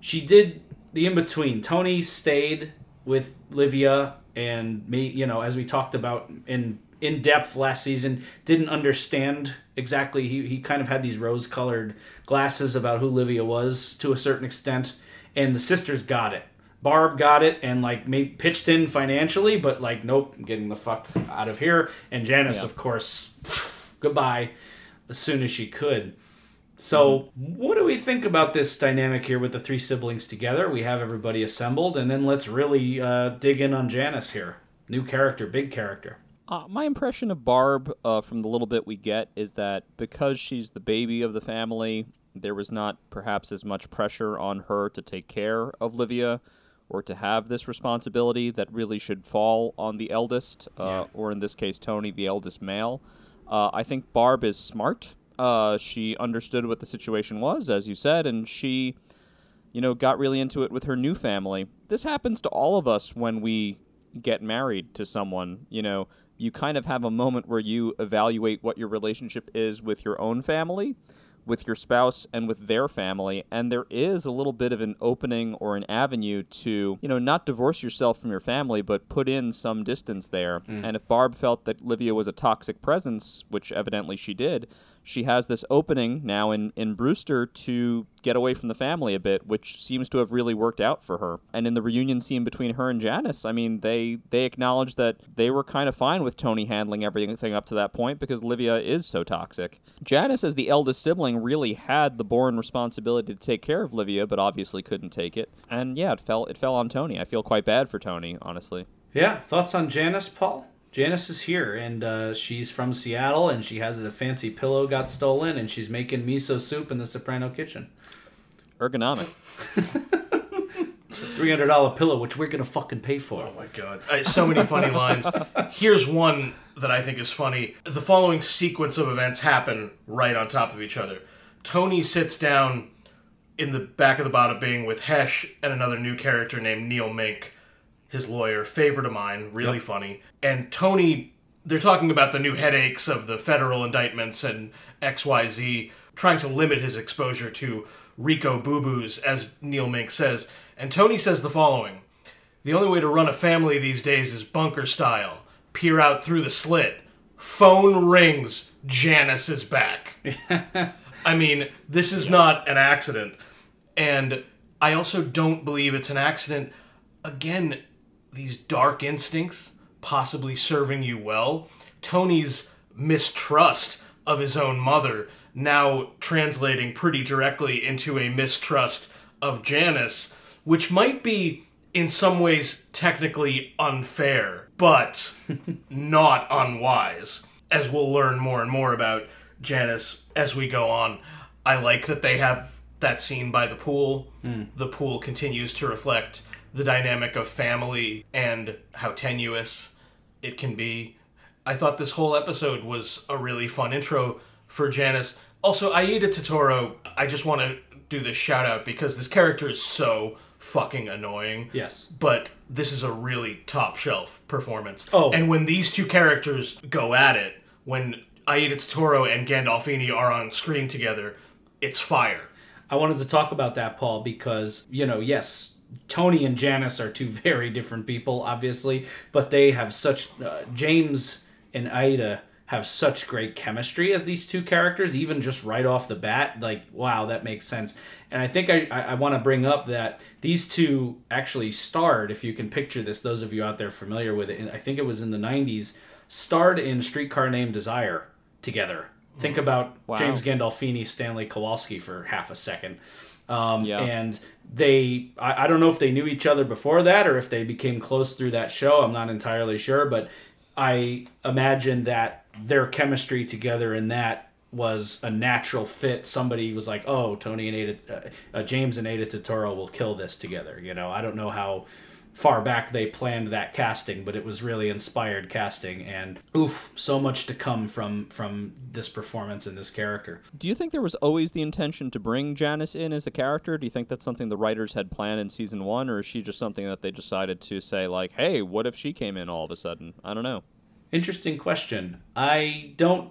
she did the in between. Tony stayed with Livia and me, you know, as we talked about in in depth last season, didn't understand exactly. He, he kind of had these rose colored glasses about who Livia was to a certain extent, and the sisters got it. Barb got it and like made, pitched in financially, but like, nope, I'm getting the fuck out of here. And Janice, Yeah. of course, goodbye as soon as she could. So, what do we think about this dynamic here with the three siblings together? We have everybody assembled, and then let's really uh, dig in on Janice here. New character, big character. Uh, my impression of Barb, uh, from the little bit we get, is that because she's the baby of the family, there was not perhaps as much pressure on her to take care of Livia or to have this responsibility that really should fall on the eldest, uh, Yeah. or in this case, Tony, the eldest male. Uh, I think Barb is smart. Uh, she understood what the situation was, as you said, and she you know, got really into it with her new family. This happens to all of us when we get married to someone. You know, you kind of have a moment where you evaluate what your relationship is with your own family, with your spouse, and with their family. And there is a little bit of an opening or an avenue to, you know, not divorce yourself from your family, but put in some distance there. And if Barb felt that Livia was a toxic presence, which evidently she did, she has this opening now in, in Brewster to get away from the family a bit, which seems to have really worked out for her. And in the reunion scene between her and Janice, I mean, they they acknowledge that they were kind of fine with Tony handling everything up to that point because Livia is so toxic. Janice, as the eldest sibling, really had the born responsibility to take care of Livia, but obviously couldn't take it. And yeah, it fell it fell on Tony. I feel quite bad for Tony, honestly. Yeah, thoughts on Janice, Paul? Janice is here, and uh, she's from Seattle, and she has a fancy pillow got stolen, and she's making miso soup in the Soprano kitchen. Ergonomic. Three hundred dollar pillow, which we're gonna fucking pay for. Oh my god. Uh, so many funny lines. Here's one that I think is funny. The following sequence of events happen right on top of each other. Tony sits down in the back of the Bada Bing with Hesh and another new character named Neil Mink, his lawyer, favorite of mine, really Yep. funny. And Tony, they're talking about the new headaches of the federal indictments and XYZ, trying to limit his exposure to Rico Boo Boos, as Neil Mink says. And Tony says the following The only way to run a family these days is bunker style. Peer out through the slit. Phone rings. Janice is back. I mean, this is not an accident. And I also don't believe it's an accident. Again, these dark instincts possibly serving you well. Tony's mistrust of his own mother now translating pretty directly into a mistrust of Janice, which might be in some ways technically unfair, but not unwise. As we'll learn more and more about Janice as we go on, I like that they have that scene by the pool. Hmm. The pool continues to reflect the dynamic of family and how tenuous it can be. I thought this whole episode was a really fun intro for Janice. Also, Aida Turturro, I just want to do this shout out because this character is so fucking annoying. Yes. But this is a really top shelf performance. Oh. And when these two characters go at it, when Aida Turturro and Gandolfini are on screen together, it's fire. I wanted to talk about that, Paul, because, you know, yes, Tony and Janice are two very different people, obviously, but they have such. Uh, James and Aida have such great chemistry as these two characters, even just right off the bat. Like, wow, that makes sense. And I think I, I, I want to bring up that these two actually starred, if you can picture this, those of you out there familiar with it, I think it was in the 90s, starred in Streetcar Named Desire together. Think about Wow. James Gandolfini, Stanley Kowalski for half a second. Um, Yeah. And they, I, I don't know if they knew each other before that or if they became close through that show. I'm not entirely sure, but I imagine that their chemistry together in that was a natural fit. Somebody was like, "Oh, Tony and Aida, uh, uh, James and Aida Turturro will kill this together." You know, I don't know how far back they planned that casting, but it was really inspired casting. And oof, so much to come from from this performance and this character. Do you think there was always the intention to bring Janice in as a character? Do you think that's something the writers had planned in season one, or is she just something that they decided to say, like, hey, what if she came in all of a sudden? I don't know. Interesting question. I don't.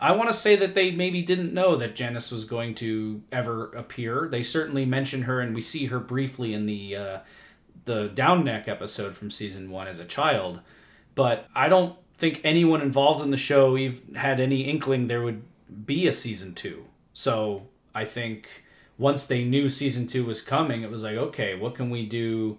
I want to say that they maybe didn't know that Janice was going to ever appear. They certainly mention her, and we see her briefly in the uh, the Down Neck episode from season one as a child. But I don't think anyone involved in the show even had any inkling there would be a season two. So I think once they knew season two was coming, it was like, okay, what can we do?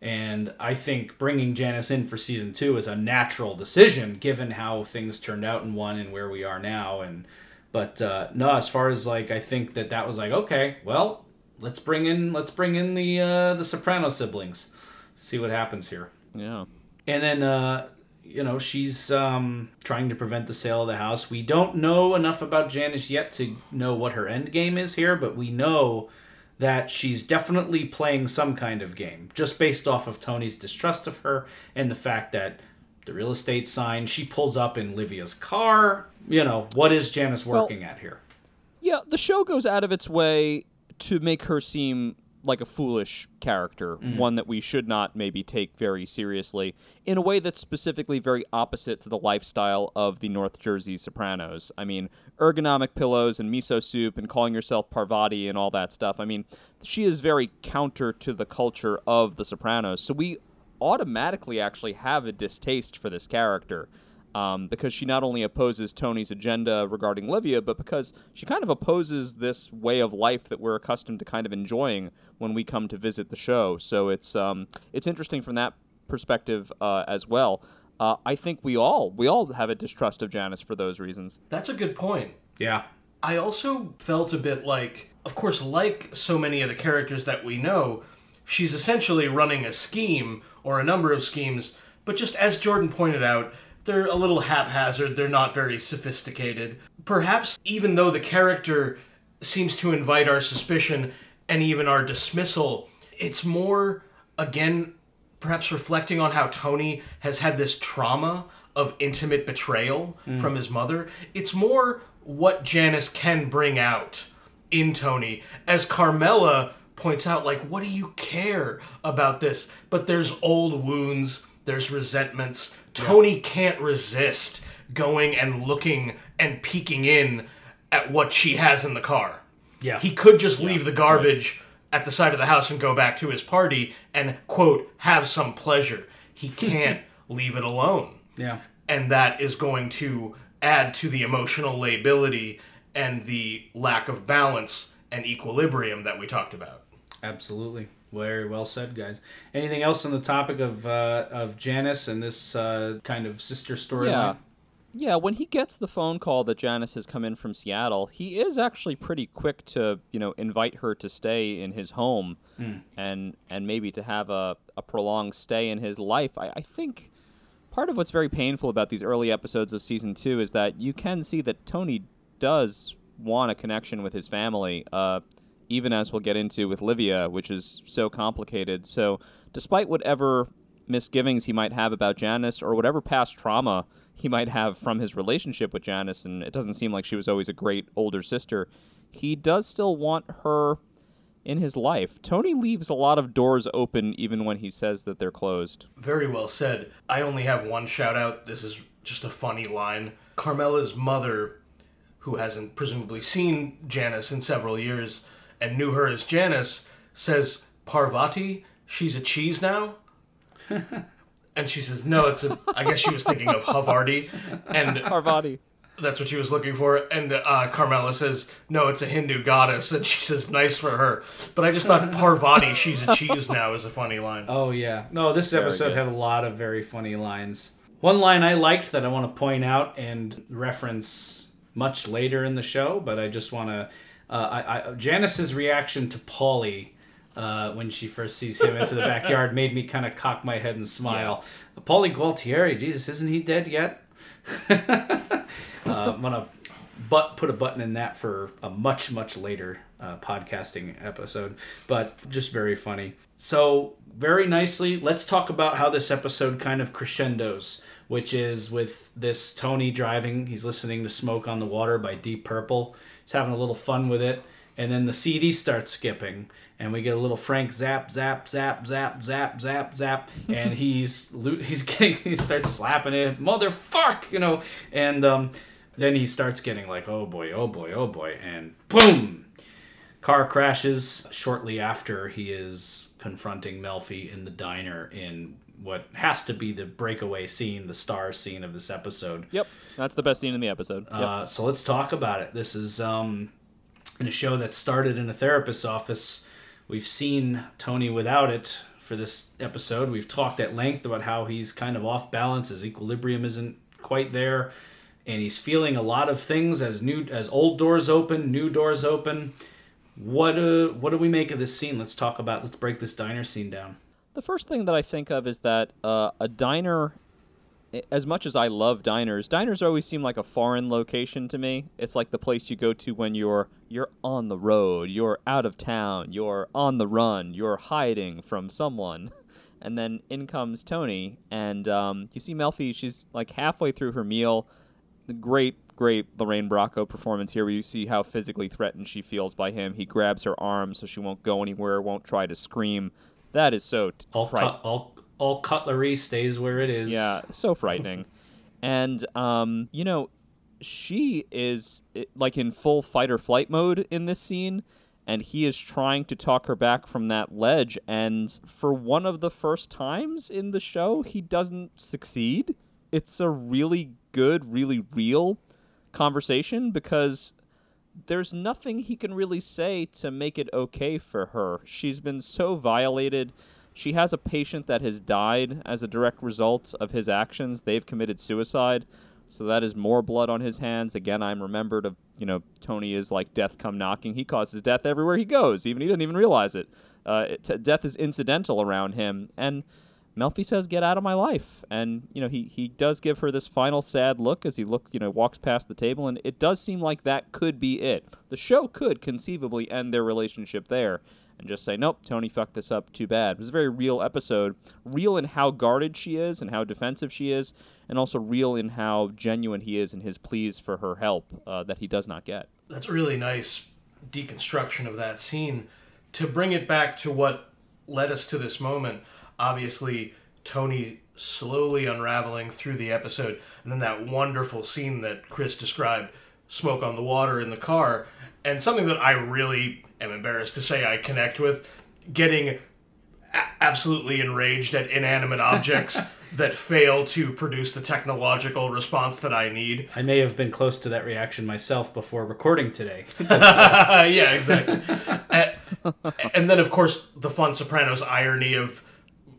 And I think bringing Janice in for season two is a natural decision, given how things turned out in one and where we are now. And but uh, no, as far as like, I think that that was like, okay, well, let's bring in let's bring in the uh, the Soprano siblings, see what happens here. Yeah. And then, uh, you know, she's um, trying to prevent the sale of the house. We don't know enough about Janice yet to know what her end game is here, but we know that she's definitely playing some kind of game, just based off of Tony's distrust of her and the fact that the real estate sign, she pulls up in Livia's car. You know, what is Janice working at here? Yeah, the show goes out of its way to make her seem like a foolish character, mm-hmm. one that we should not maybe take very seriously, in a way that's specifically very opposite to the lifestyle of the North Jersey Sopranos. I mean, ergonomic pillows and miso soup and calling yourself Parvati and all that stuff. I mean, she is very counter to the culture of the Sopranos. So we automatically actually have a distaste for this character. Um, because she not only opposes Tony's agenda regarding Livia, but because she kind of opposes this way of life that we're accustomed to kind of enjoying when we come to visit the show. So it's um, it's interesting from that perspective uh, as well. Uh, I think we all we all have a distrust of Janice for those reasons. That's a good point. Yeah. I also felt a bit like, of course, like so many of the characters that we know, she's essentially running a scheme or a number of schemes, but just as Jordan pointed out, they're a little haphazard, they're not very sophisticated. Perhaps even though the character seems to invite our suspicion and even our dismissal, it's more, again, perhaps reflecting on how Tony has had this trauma of intimate betrayal mm. from his mother. It's more what Janice can bring out in Tony. As Carmela points out, like, what do you care about this? But there's old wounds, there's resentments. Tony can't resist going and looking and peeking in at what she has in the car. Yeah. He could just leave the garbage at the side of the house and go back to his party and, quote, have some pleasure. He can't leave it alone. Yeah. And that is going to add to the emotional lability and the lack of balance and equilibrium that we talked about. Absolutely. Very well said, guys. Anything else on the topic of uh, of Janice and this uh, kind of sister storyline? Yeah. Yeah, when he gets the phone call that Janice has come in from Seattle, he is actually pretty quick to, you know, invite her to stay in his home and and maybe to have a, a prolonged stay in his life. I, I think part of what's very painful about these early episodes of season two is that you can see that Tony does want a connection with his family, uh, even as we'll get into with Livia, which is so complicated. So, despite whatever misgivings he might have about Janice or whatever past trauma he might have from his relationship with Janice, and it doesn't seem like she was always a great older sister, he does still want her in his life. Tony leaves a lot of doors open even when he says that they're closed. Very well said. I only have one shout out. This is just a funny line. Carmela's mother, who hasn't presumably seen Janice in several years and knew her as Janice, says, Parvati, she's a cheese now? and she says, no, it's a. I guess she was thinking of Havarti. And Parvati. that's what she was looking for. And uh, Carmela says, no, it's a Hindu goddess. And she says, nice for her. But I just thought Parvati, she's a cheese now, is a funny line. Oh yeah. No, this episode good. had a lot of very funny lines. One line I liked that I want to point out and reference much later in the show, but I just want to. Uh, I, I, Janice's reaction to Paulie uh, when she first sees him into the backyard made me kind of cock my head and smile. Paulie Gualtieri, Jesus, isn't he dead yet? uh, I'm gonna but put a button in that for a much much later uh, podcasting episode but just very funny. So very nicely let's talk about how this episode kind of crescendos which is with this tony driving he's listening to smoke on the water by deep purple. He's having a little fun with it and then the cd starts skipping and we get a little Frank zap zap zap zap zap zap zap, and he's he's getting he starts slapping it, motherfuck, you know, and um, then he starts getting like, oh boy, oh boy, oh boy, and boom, car crashes shortly after he is confronting Melfi in the diner in what has to be the breakaway scene, the star scene of this episode. Yep, that's the best scene in the episode. Yep. Uh, so let's talk about it. This is um, in a show that started in a therapist's office. We've seen Tony without it for this episode. We've talked at length about how he's kind of off balance, his equilibrium isn't quite there, and he's feeling a lot of things as new as old doors open, new doors open. What uh, what do we make of this scene? Let's talk about. Let's break this diner scene down. The first thing that I think of is that uh, a diner, as much as I love diners, diners always seem like a foreign location to me. It's like the place you go to when you're you're on the road, you're out of town, you're on the run, you're hiding from someone. And then in comes Tony, and um, you see Melfi. She's like halfway through her meal. The great, great Lorraine Bracco performance here, where you see how physically threatened she feels by him. He grabs her arm so she won't go anywhere, won't try to scream. That is so t- All fright- cut, all all cutlery stays where it is. yeah, so frightening. and um, you know, she is like in full fight or flight mode in this scene, and he is trying to talk her back from that ledge. And for one of the first times in the show, he doesn't succeed. It's a really good, really real conversation because there's nothing he can really say to make it okay for her. She's been so violated. She has a patient that has died as a direct result of his actions. They've committed suicide. So that is more blood on his hands. Again, I'm remembered of, you know, Tony is like death come knocking. He causes death everywhere he goes, even he doesn't even realize it. Uh, it death is incidental around him. And Melfi says, "Get out of my life," and you know he he does give her this final sad look as he look you know walks past the table, and it does seem like that could be it. The show could conceivably end their relationship there and just say, "Nope, Tony fucked this up. Too bad." It was a very real episode, real in how guarded she is and how defensive she is, and also real in how genuine he is in his pleas for her help uh, that he does not get. That's a really nice deconstruction of that scene to bring it back to what led us to this moment obviously Tony slowly unraveling through the episode, and then that wonderful scene that Chris described, smoke on the water in the car, and something that I really am embarrassed to say I connect with, getting a- absolutely enraged at inanimate objects that fail to produce the technological response that I need. I may have been close to that reaction myself before recording today. yeah, exactly. and, and then, of course, the fun Sopranos irony of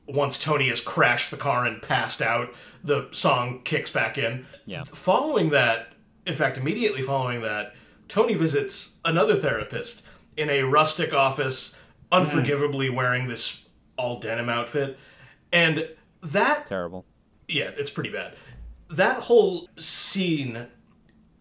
once Tony has crashed the car and passed out, the song kicks back in. Yeah. Following that, in fact, immediately following that, Tony visits another therapist in a rustic office, unforgivably wearing this all denim outfit. And that Terrible. yeah, it's pretty bad. That whole scene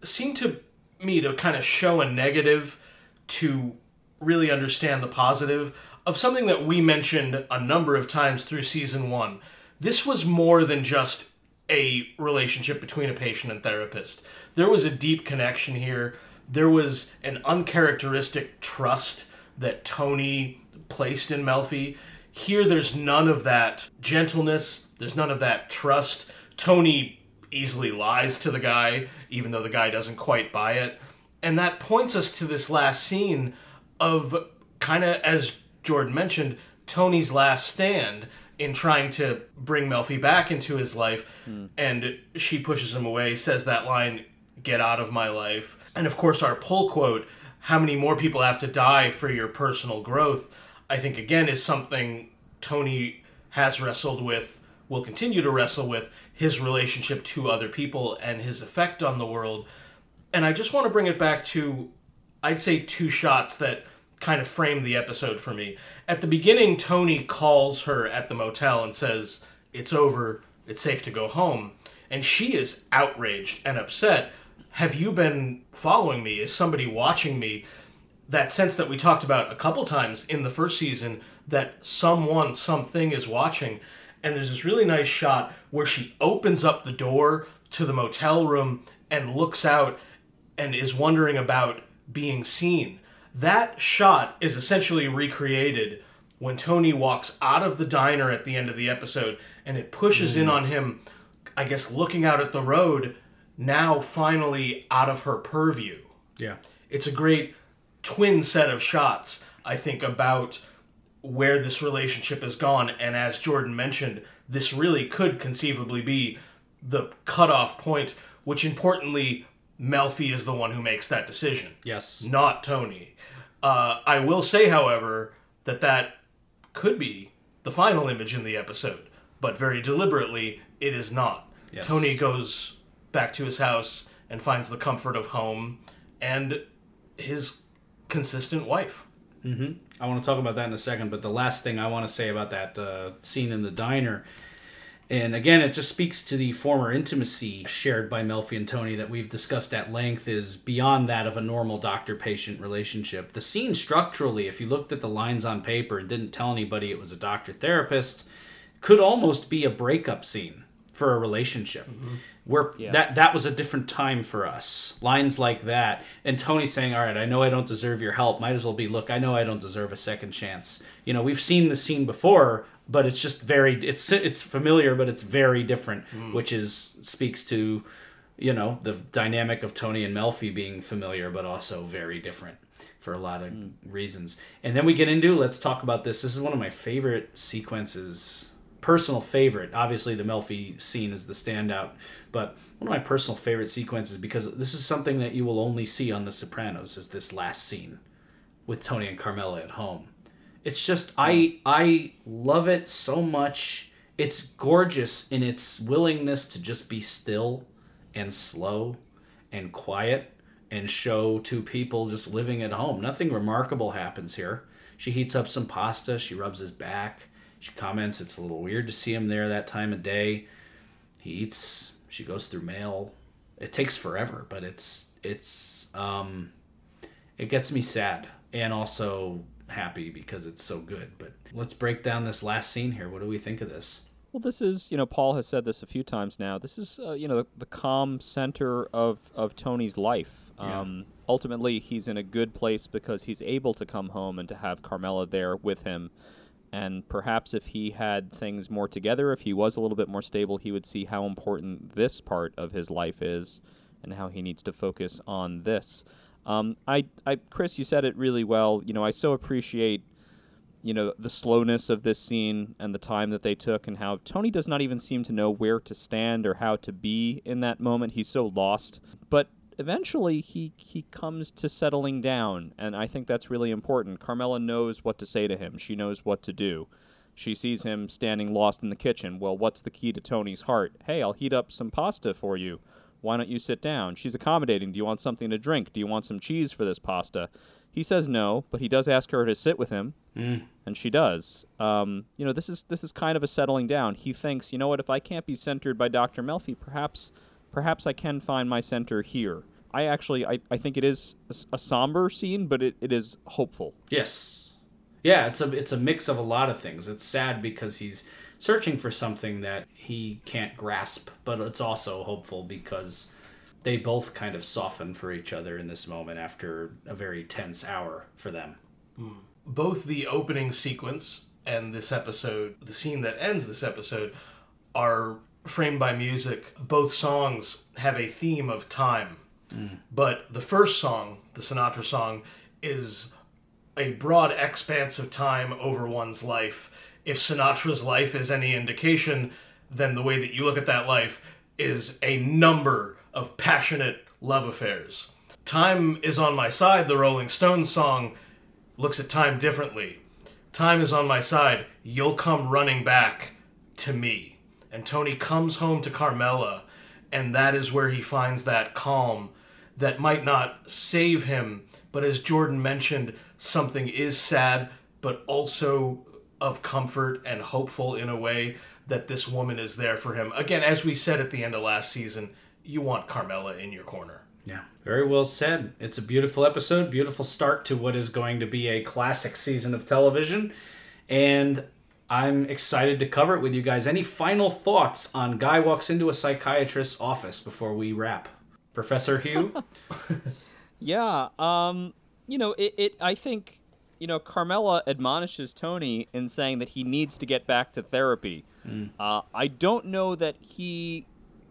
seemed to me to kind of show a negative to really understand the positive of something that we mentioned a number of times through season one. This was more than just a relationship between a patient and therapist. There was a deep connection here. There was an uncharacteristic trust that Tony placed in Melfi. Here, there's none of that gentleness, there's none of that trust. Tony easily lies to the guy, even though the guy doesn't quite buy it. And that points us to this last scene of kind of, as Jordan mentioned, Tony's last stand in trying to bring Melfi back into his life. Hmm. And she pushes him away, says that line, Get out of my life. And of course, our pull quote, How many more people have to die for your personal growth? I think, again, is something Tony has wrestled with, will continue to wrestle with his relationship to other people and his effect on the world. And I just want to bring it back to, I'd say, two shots that kind of frame the episode for me. At the beginning, Tony calls her at the motel and says, It's over, it's safe to go home. And she is outraged and upset. Have you been following me? Is somebody watching me? That sense that we talked about a couple times in the first season that someone, something is watching. And there's this really nice shot where she opens up the door to the motel room and looks out and is wondering about being seen. That shot is essentially recreated when Tony walks out of the diner at the end of the episode and it pushes in mm. on him, I guess, looking out at the road, now finally out of her purview. Yeah. It's a great twin set of shots, I think, about where this relationship has gone. And as Jordan mentioned, this really could conceivably be the cutoff point, which importantly, Melfi is the one who makes that decision Yes. not Tony. Uh, I will say, however, that that could be the final image in the episode, but very deliberately, it is not. Yes. Tony goes back to his house and finds the comfort of home and his consistent wife. I want to talk about that in a second, but the last thing I want to say about that uh, scene in the diner, and again, it just speaks to the former intimacy shared by Melfi and Tony that we've discussed at length, is beyond that of a normal doctor patient relationship. The scene structurally, if you looked at the lines on paper and didn't tell anybody it was a doctor therapist, could almost be a breakup scene for a relationship. Mm-hmm. Where Yeah. that that was a different time for us. Lines like that, and Tony saying, "All right, I know I don't deserve your help. Might as well be. Look, I know I don't deserve a second chance. You know, we've seen the scene before, but it's just very. It's it's familiar, but it's very different, hmm. which is speaks to, you know, the dynamic of Tony and Melfi being familiar, but also very different for a lot of hmm. reasons. And then we get into let's talk about this. This is one of my favorite sequences personal favorite, obviously the Melfi scene is the standout, but one of my personal favorite sequences because this is something that you will only see on The Sopranos is this last scene with Tony and Carmela at home. It's just I I love it so much. It's gorgeous in its willingness to just be still and slow and quiet and show two people just living at home. Nothing remarkable happens here. She heats up some pasta, she rubs his back. She comments it's a little weird to see him there that time of day. He eats, she goes through mail. It takes forever, but it's it's um it gets me sad and also happy because it's so good. But let's break down this last scene here. What do we think of this? Well, this is, you know, Paul has said this a few times now. This is, uh, you know, the, the, calm center of, of Tony's life. Yeah. Um, ultimately, he's in a good place because he's able to come home and to have Carmela there with him. And perhaps if he had things more together, if he was a little bit more stable, he would see how important this part of his life is and how he needs to focus on this. Um, I, I, Chris, you said it really well. You know, I so appreciate, you know, the slowness of this scene and the time that they took, and how Tony does not even seem to know where to stand or how to be in that moment. He's so lost, but eventually he he comes to settling down, and I think that's really important. Carmela knows what to say to him. She knows what to do. She sees him standing lost in the kitchen. Well, what's the key to Tony's heart? Hey, I'll heat up some pasta for you. Why don't you sit down? She's accommodating. Do you want something to drink? Do you want some cheese for this pasta? He says no, but he does ask her to sit with him, mm. and she does. Um, you know, this is this is kind of a settling down. He thinks, you know what? If I can't be centered by Dr. Melfi, perhaps perhaps I can find my center here. I actually I, I think it is a, a somber scene, but it, it is hopeful. Yes. Yeah, it's a it's a mix of a lot of things. It's sad because he's searching for something that he can't grasp, but it's also hopeful because they both kind of soften for each other in this moment after a very tense hour for them. Hmm. Both the opening sequence and this episode, the scene that ends this episode, are framed by music. Both songs have a theme of time. Mm. But the first song, the Sinatra song, is a broad expanse of time over one's life if Sinatra's life is any indication, then the way that you look at that life is a number of passionate love affairs. Time is on my side, the Rolling Stones song looks at time differently. Time is on my side, you'll come running back to me. And Tony comes home to Carmela, and that is where he finds that calm that might not save him, but as Jordan mentioned, something is sad, but also of comfort and hopeful in a way that this woman is there for him. Again, as we said at the end of last season, you want Carmela in your corner. Yeah, very well said. It's a beautiful episode, beautiful start to what is going to be a classic season of television. And I'm excited to cover it with you guys. Any final thoughts on Guy walks into a psychiatrist's office before we wrap? Professor Hugh? yeah, um, you know, it, it I think you know, Carmela admonishes Tony in saying that he needs to get back to therapy. Mm. Uh, I don't know that he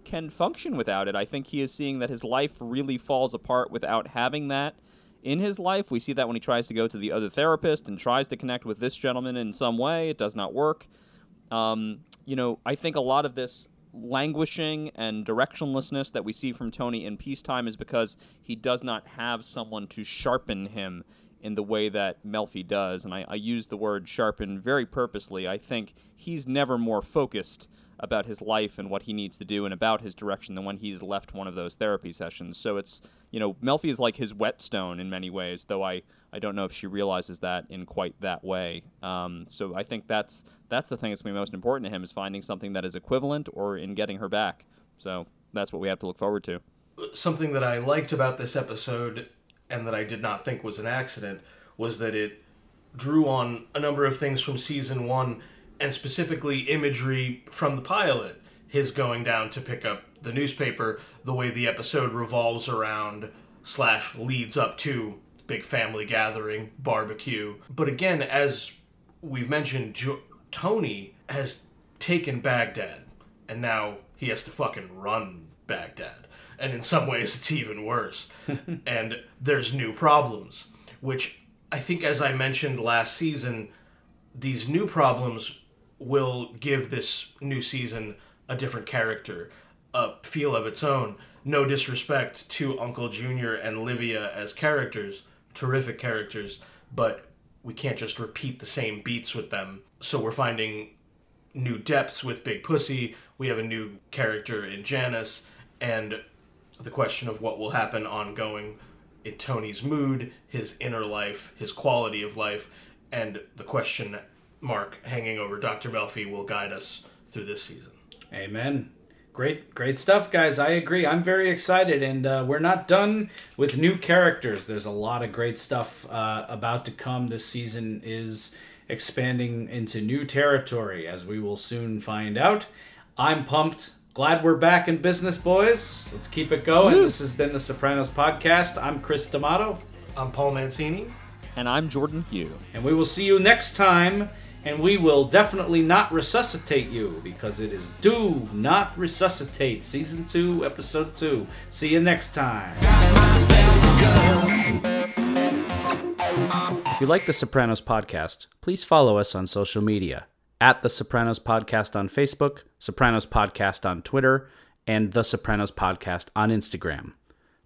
can function without it. I think he is seeing that his life really falls apart without having that in his life. We see that when he tries to go to the other therapist and tries to connect with this gentleman in some way, it does not work. Um, you know, I think a lot of this languishing and directionlessness that we see from Tony in peacetime is because he does not have someone to sharpen him in the way that Melfi does. And I, I use the word sharpen very purposely. I think he's never more focused about his life and what he needs to do and about his direction than when he's left one of those therapy sessions. So it's, you know, Melfi is like his whetstone in many ways, though I, I don't know if she realizes that in quite that way. Um, so I think that's that's the thing that's going to be most important to him is finding something that is equivalent or in getting her back. So that's what we have to look forward to. Something that I liked about this episode and that I did not think was an accident was that it drew on a number of things from season one and specifically imagery from the pilot. His going down to pick up the newspaper, the way the episode revolves around slash leads up to big family gathering, barbecue. But again, as we've mentioned, jo- Tony has taken Baghdad, and now he has to fucking run Baghdad and in some ways it's even worse. and there's new problems, which I think, as I mentioned last season, these new problems will give this new season a different character, a feel of its own. No disrespect to Uncle Junior and Livia as characters, terrific characters, but we can't just repeat the same beats with them. So we're finding new depths with Big Pussy. We have a new character in Janice, and the question of what will happen ongoing in Tony's mood, his inner life, his quality of life, and the question mark hanging over Dr. Melfi will guide us through this season. Amen. Great, great stuff, guys. I agree. I'm very excited, and uh, we're not done with new characters. There's a lot of great stuff uh, about to come. This season is expanding into new territory, as we will soon find out. I'm pumped. Glad we're back in business, boys. Let's keep it going. This has been the Sopranos podcast. I'm Chris D'Amato, I'm Paul Mancini. And I'm Jordan Hugh. and we will see you next time. And we will definitely not resuscitate you because it is Do Not Resuscitate, Season 2, Episode 2. See you next time. If you like the Sopranos podcast, please follow us on social media at the Sopranos Podcast on Facebook, Sopranos Podcast on Twitter, and the Sopranos Podcast on Instagram.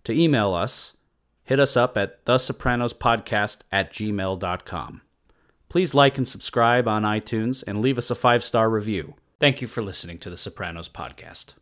To email us, hit us up at the Sopranos Podcast at gmail.com. Please like and subscribe on iTunes and leave us a five star review. Thank you for listening to the Sopranos Podcast.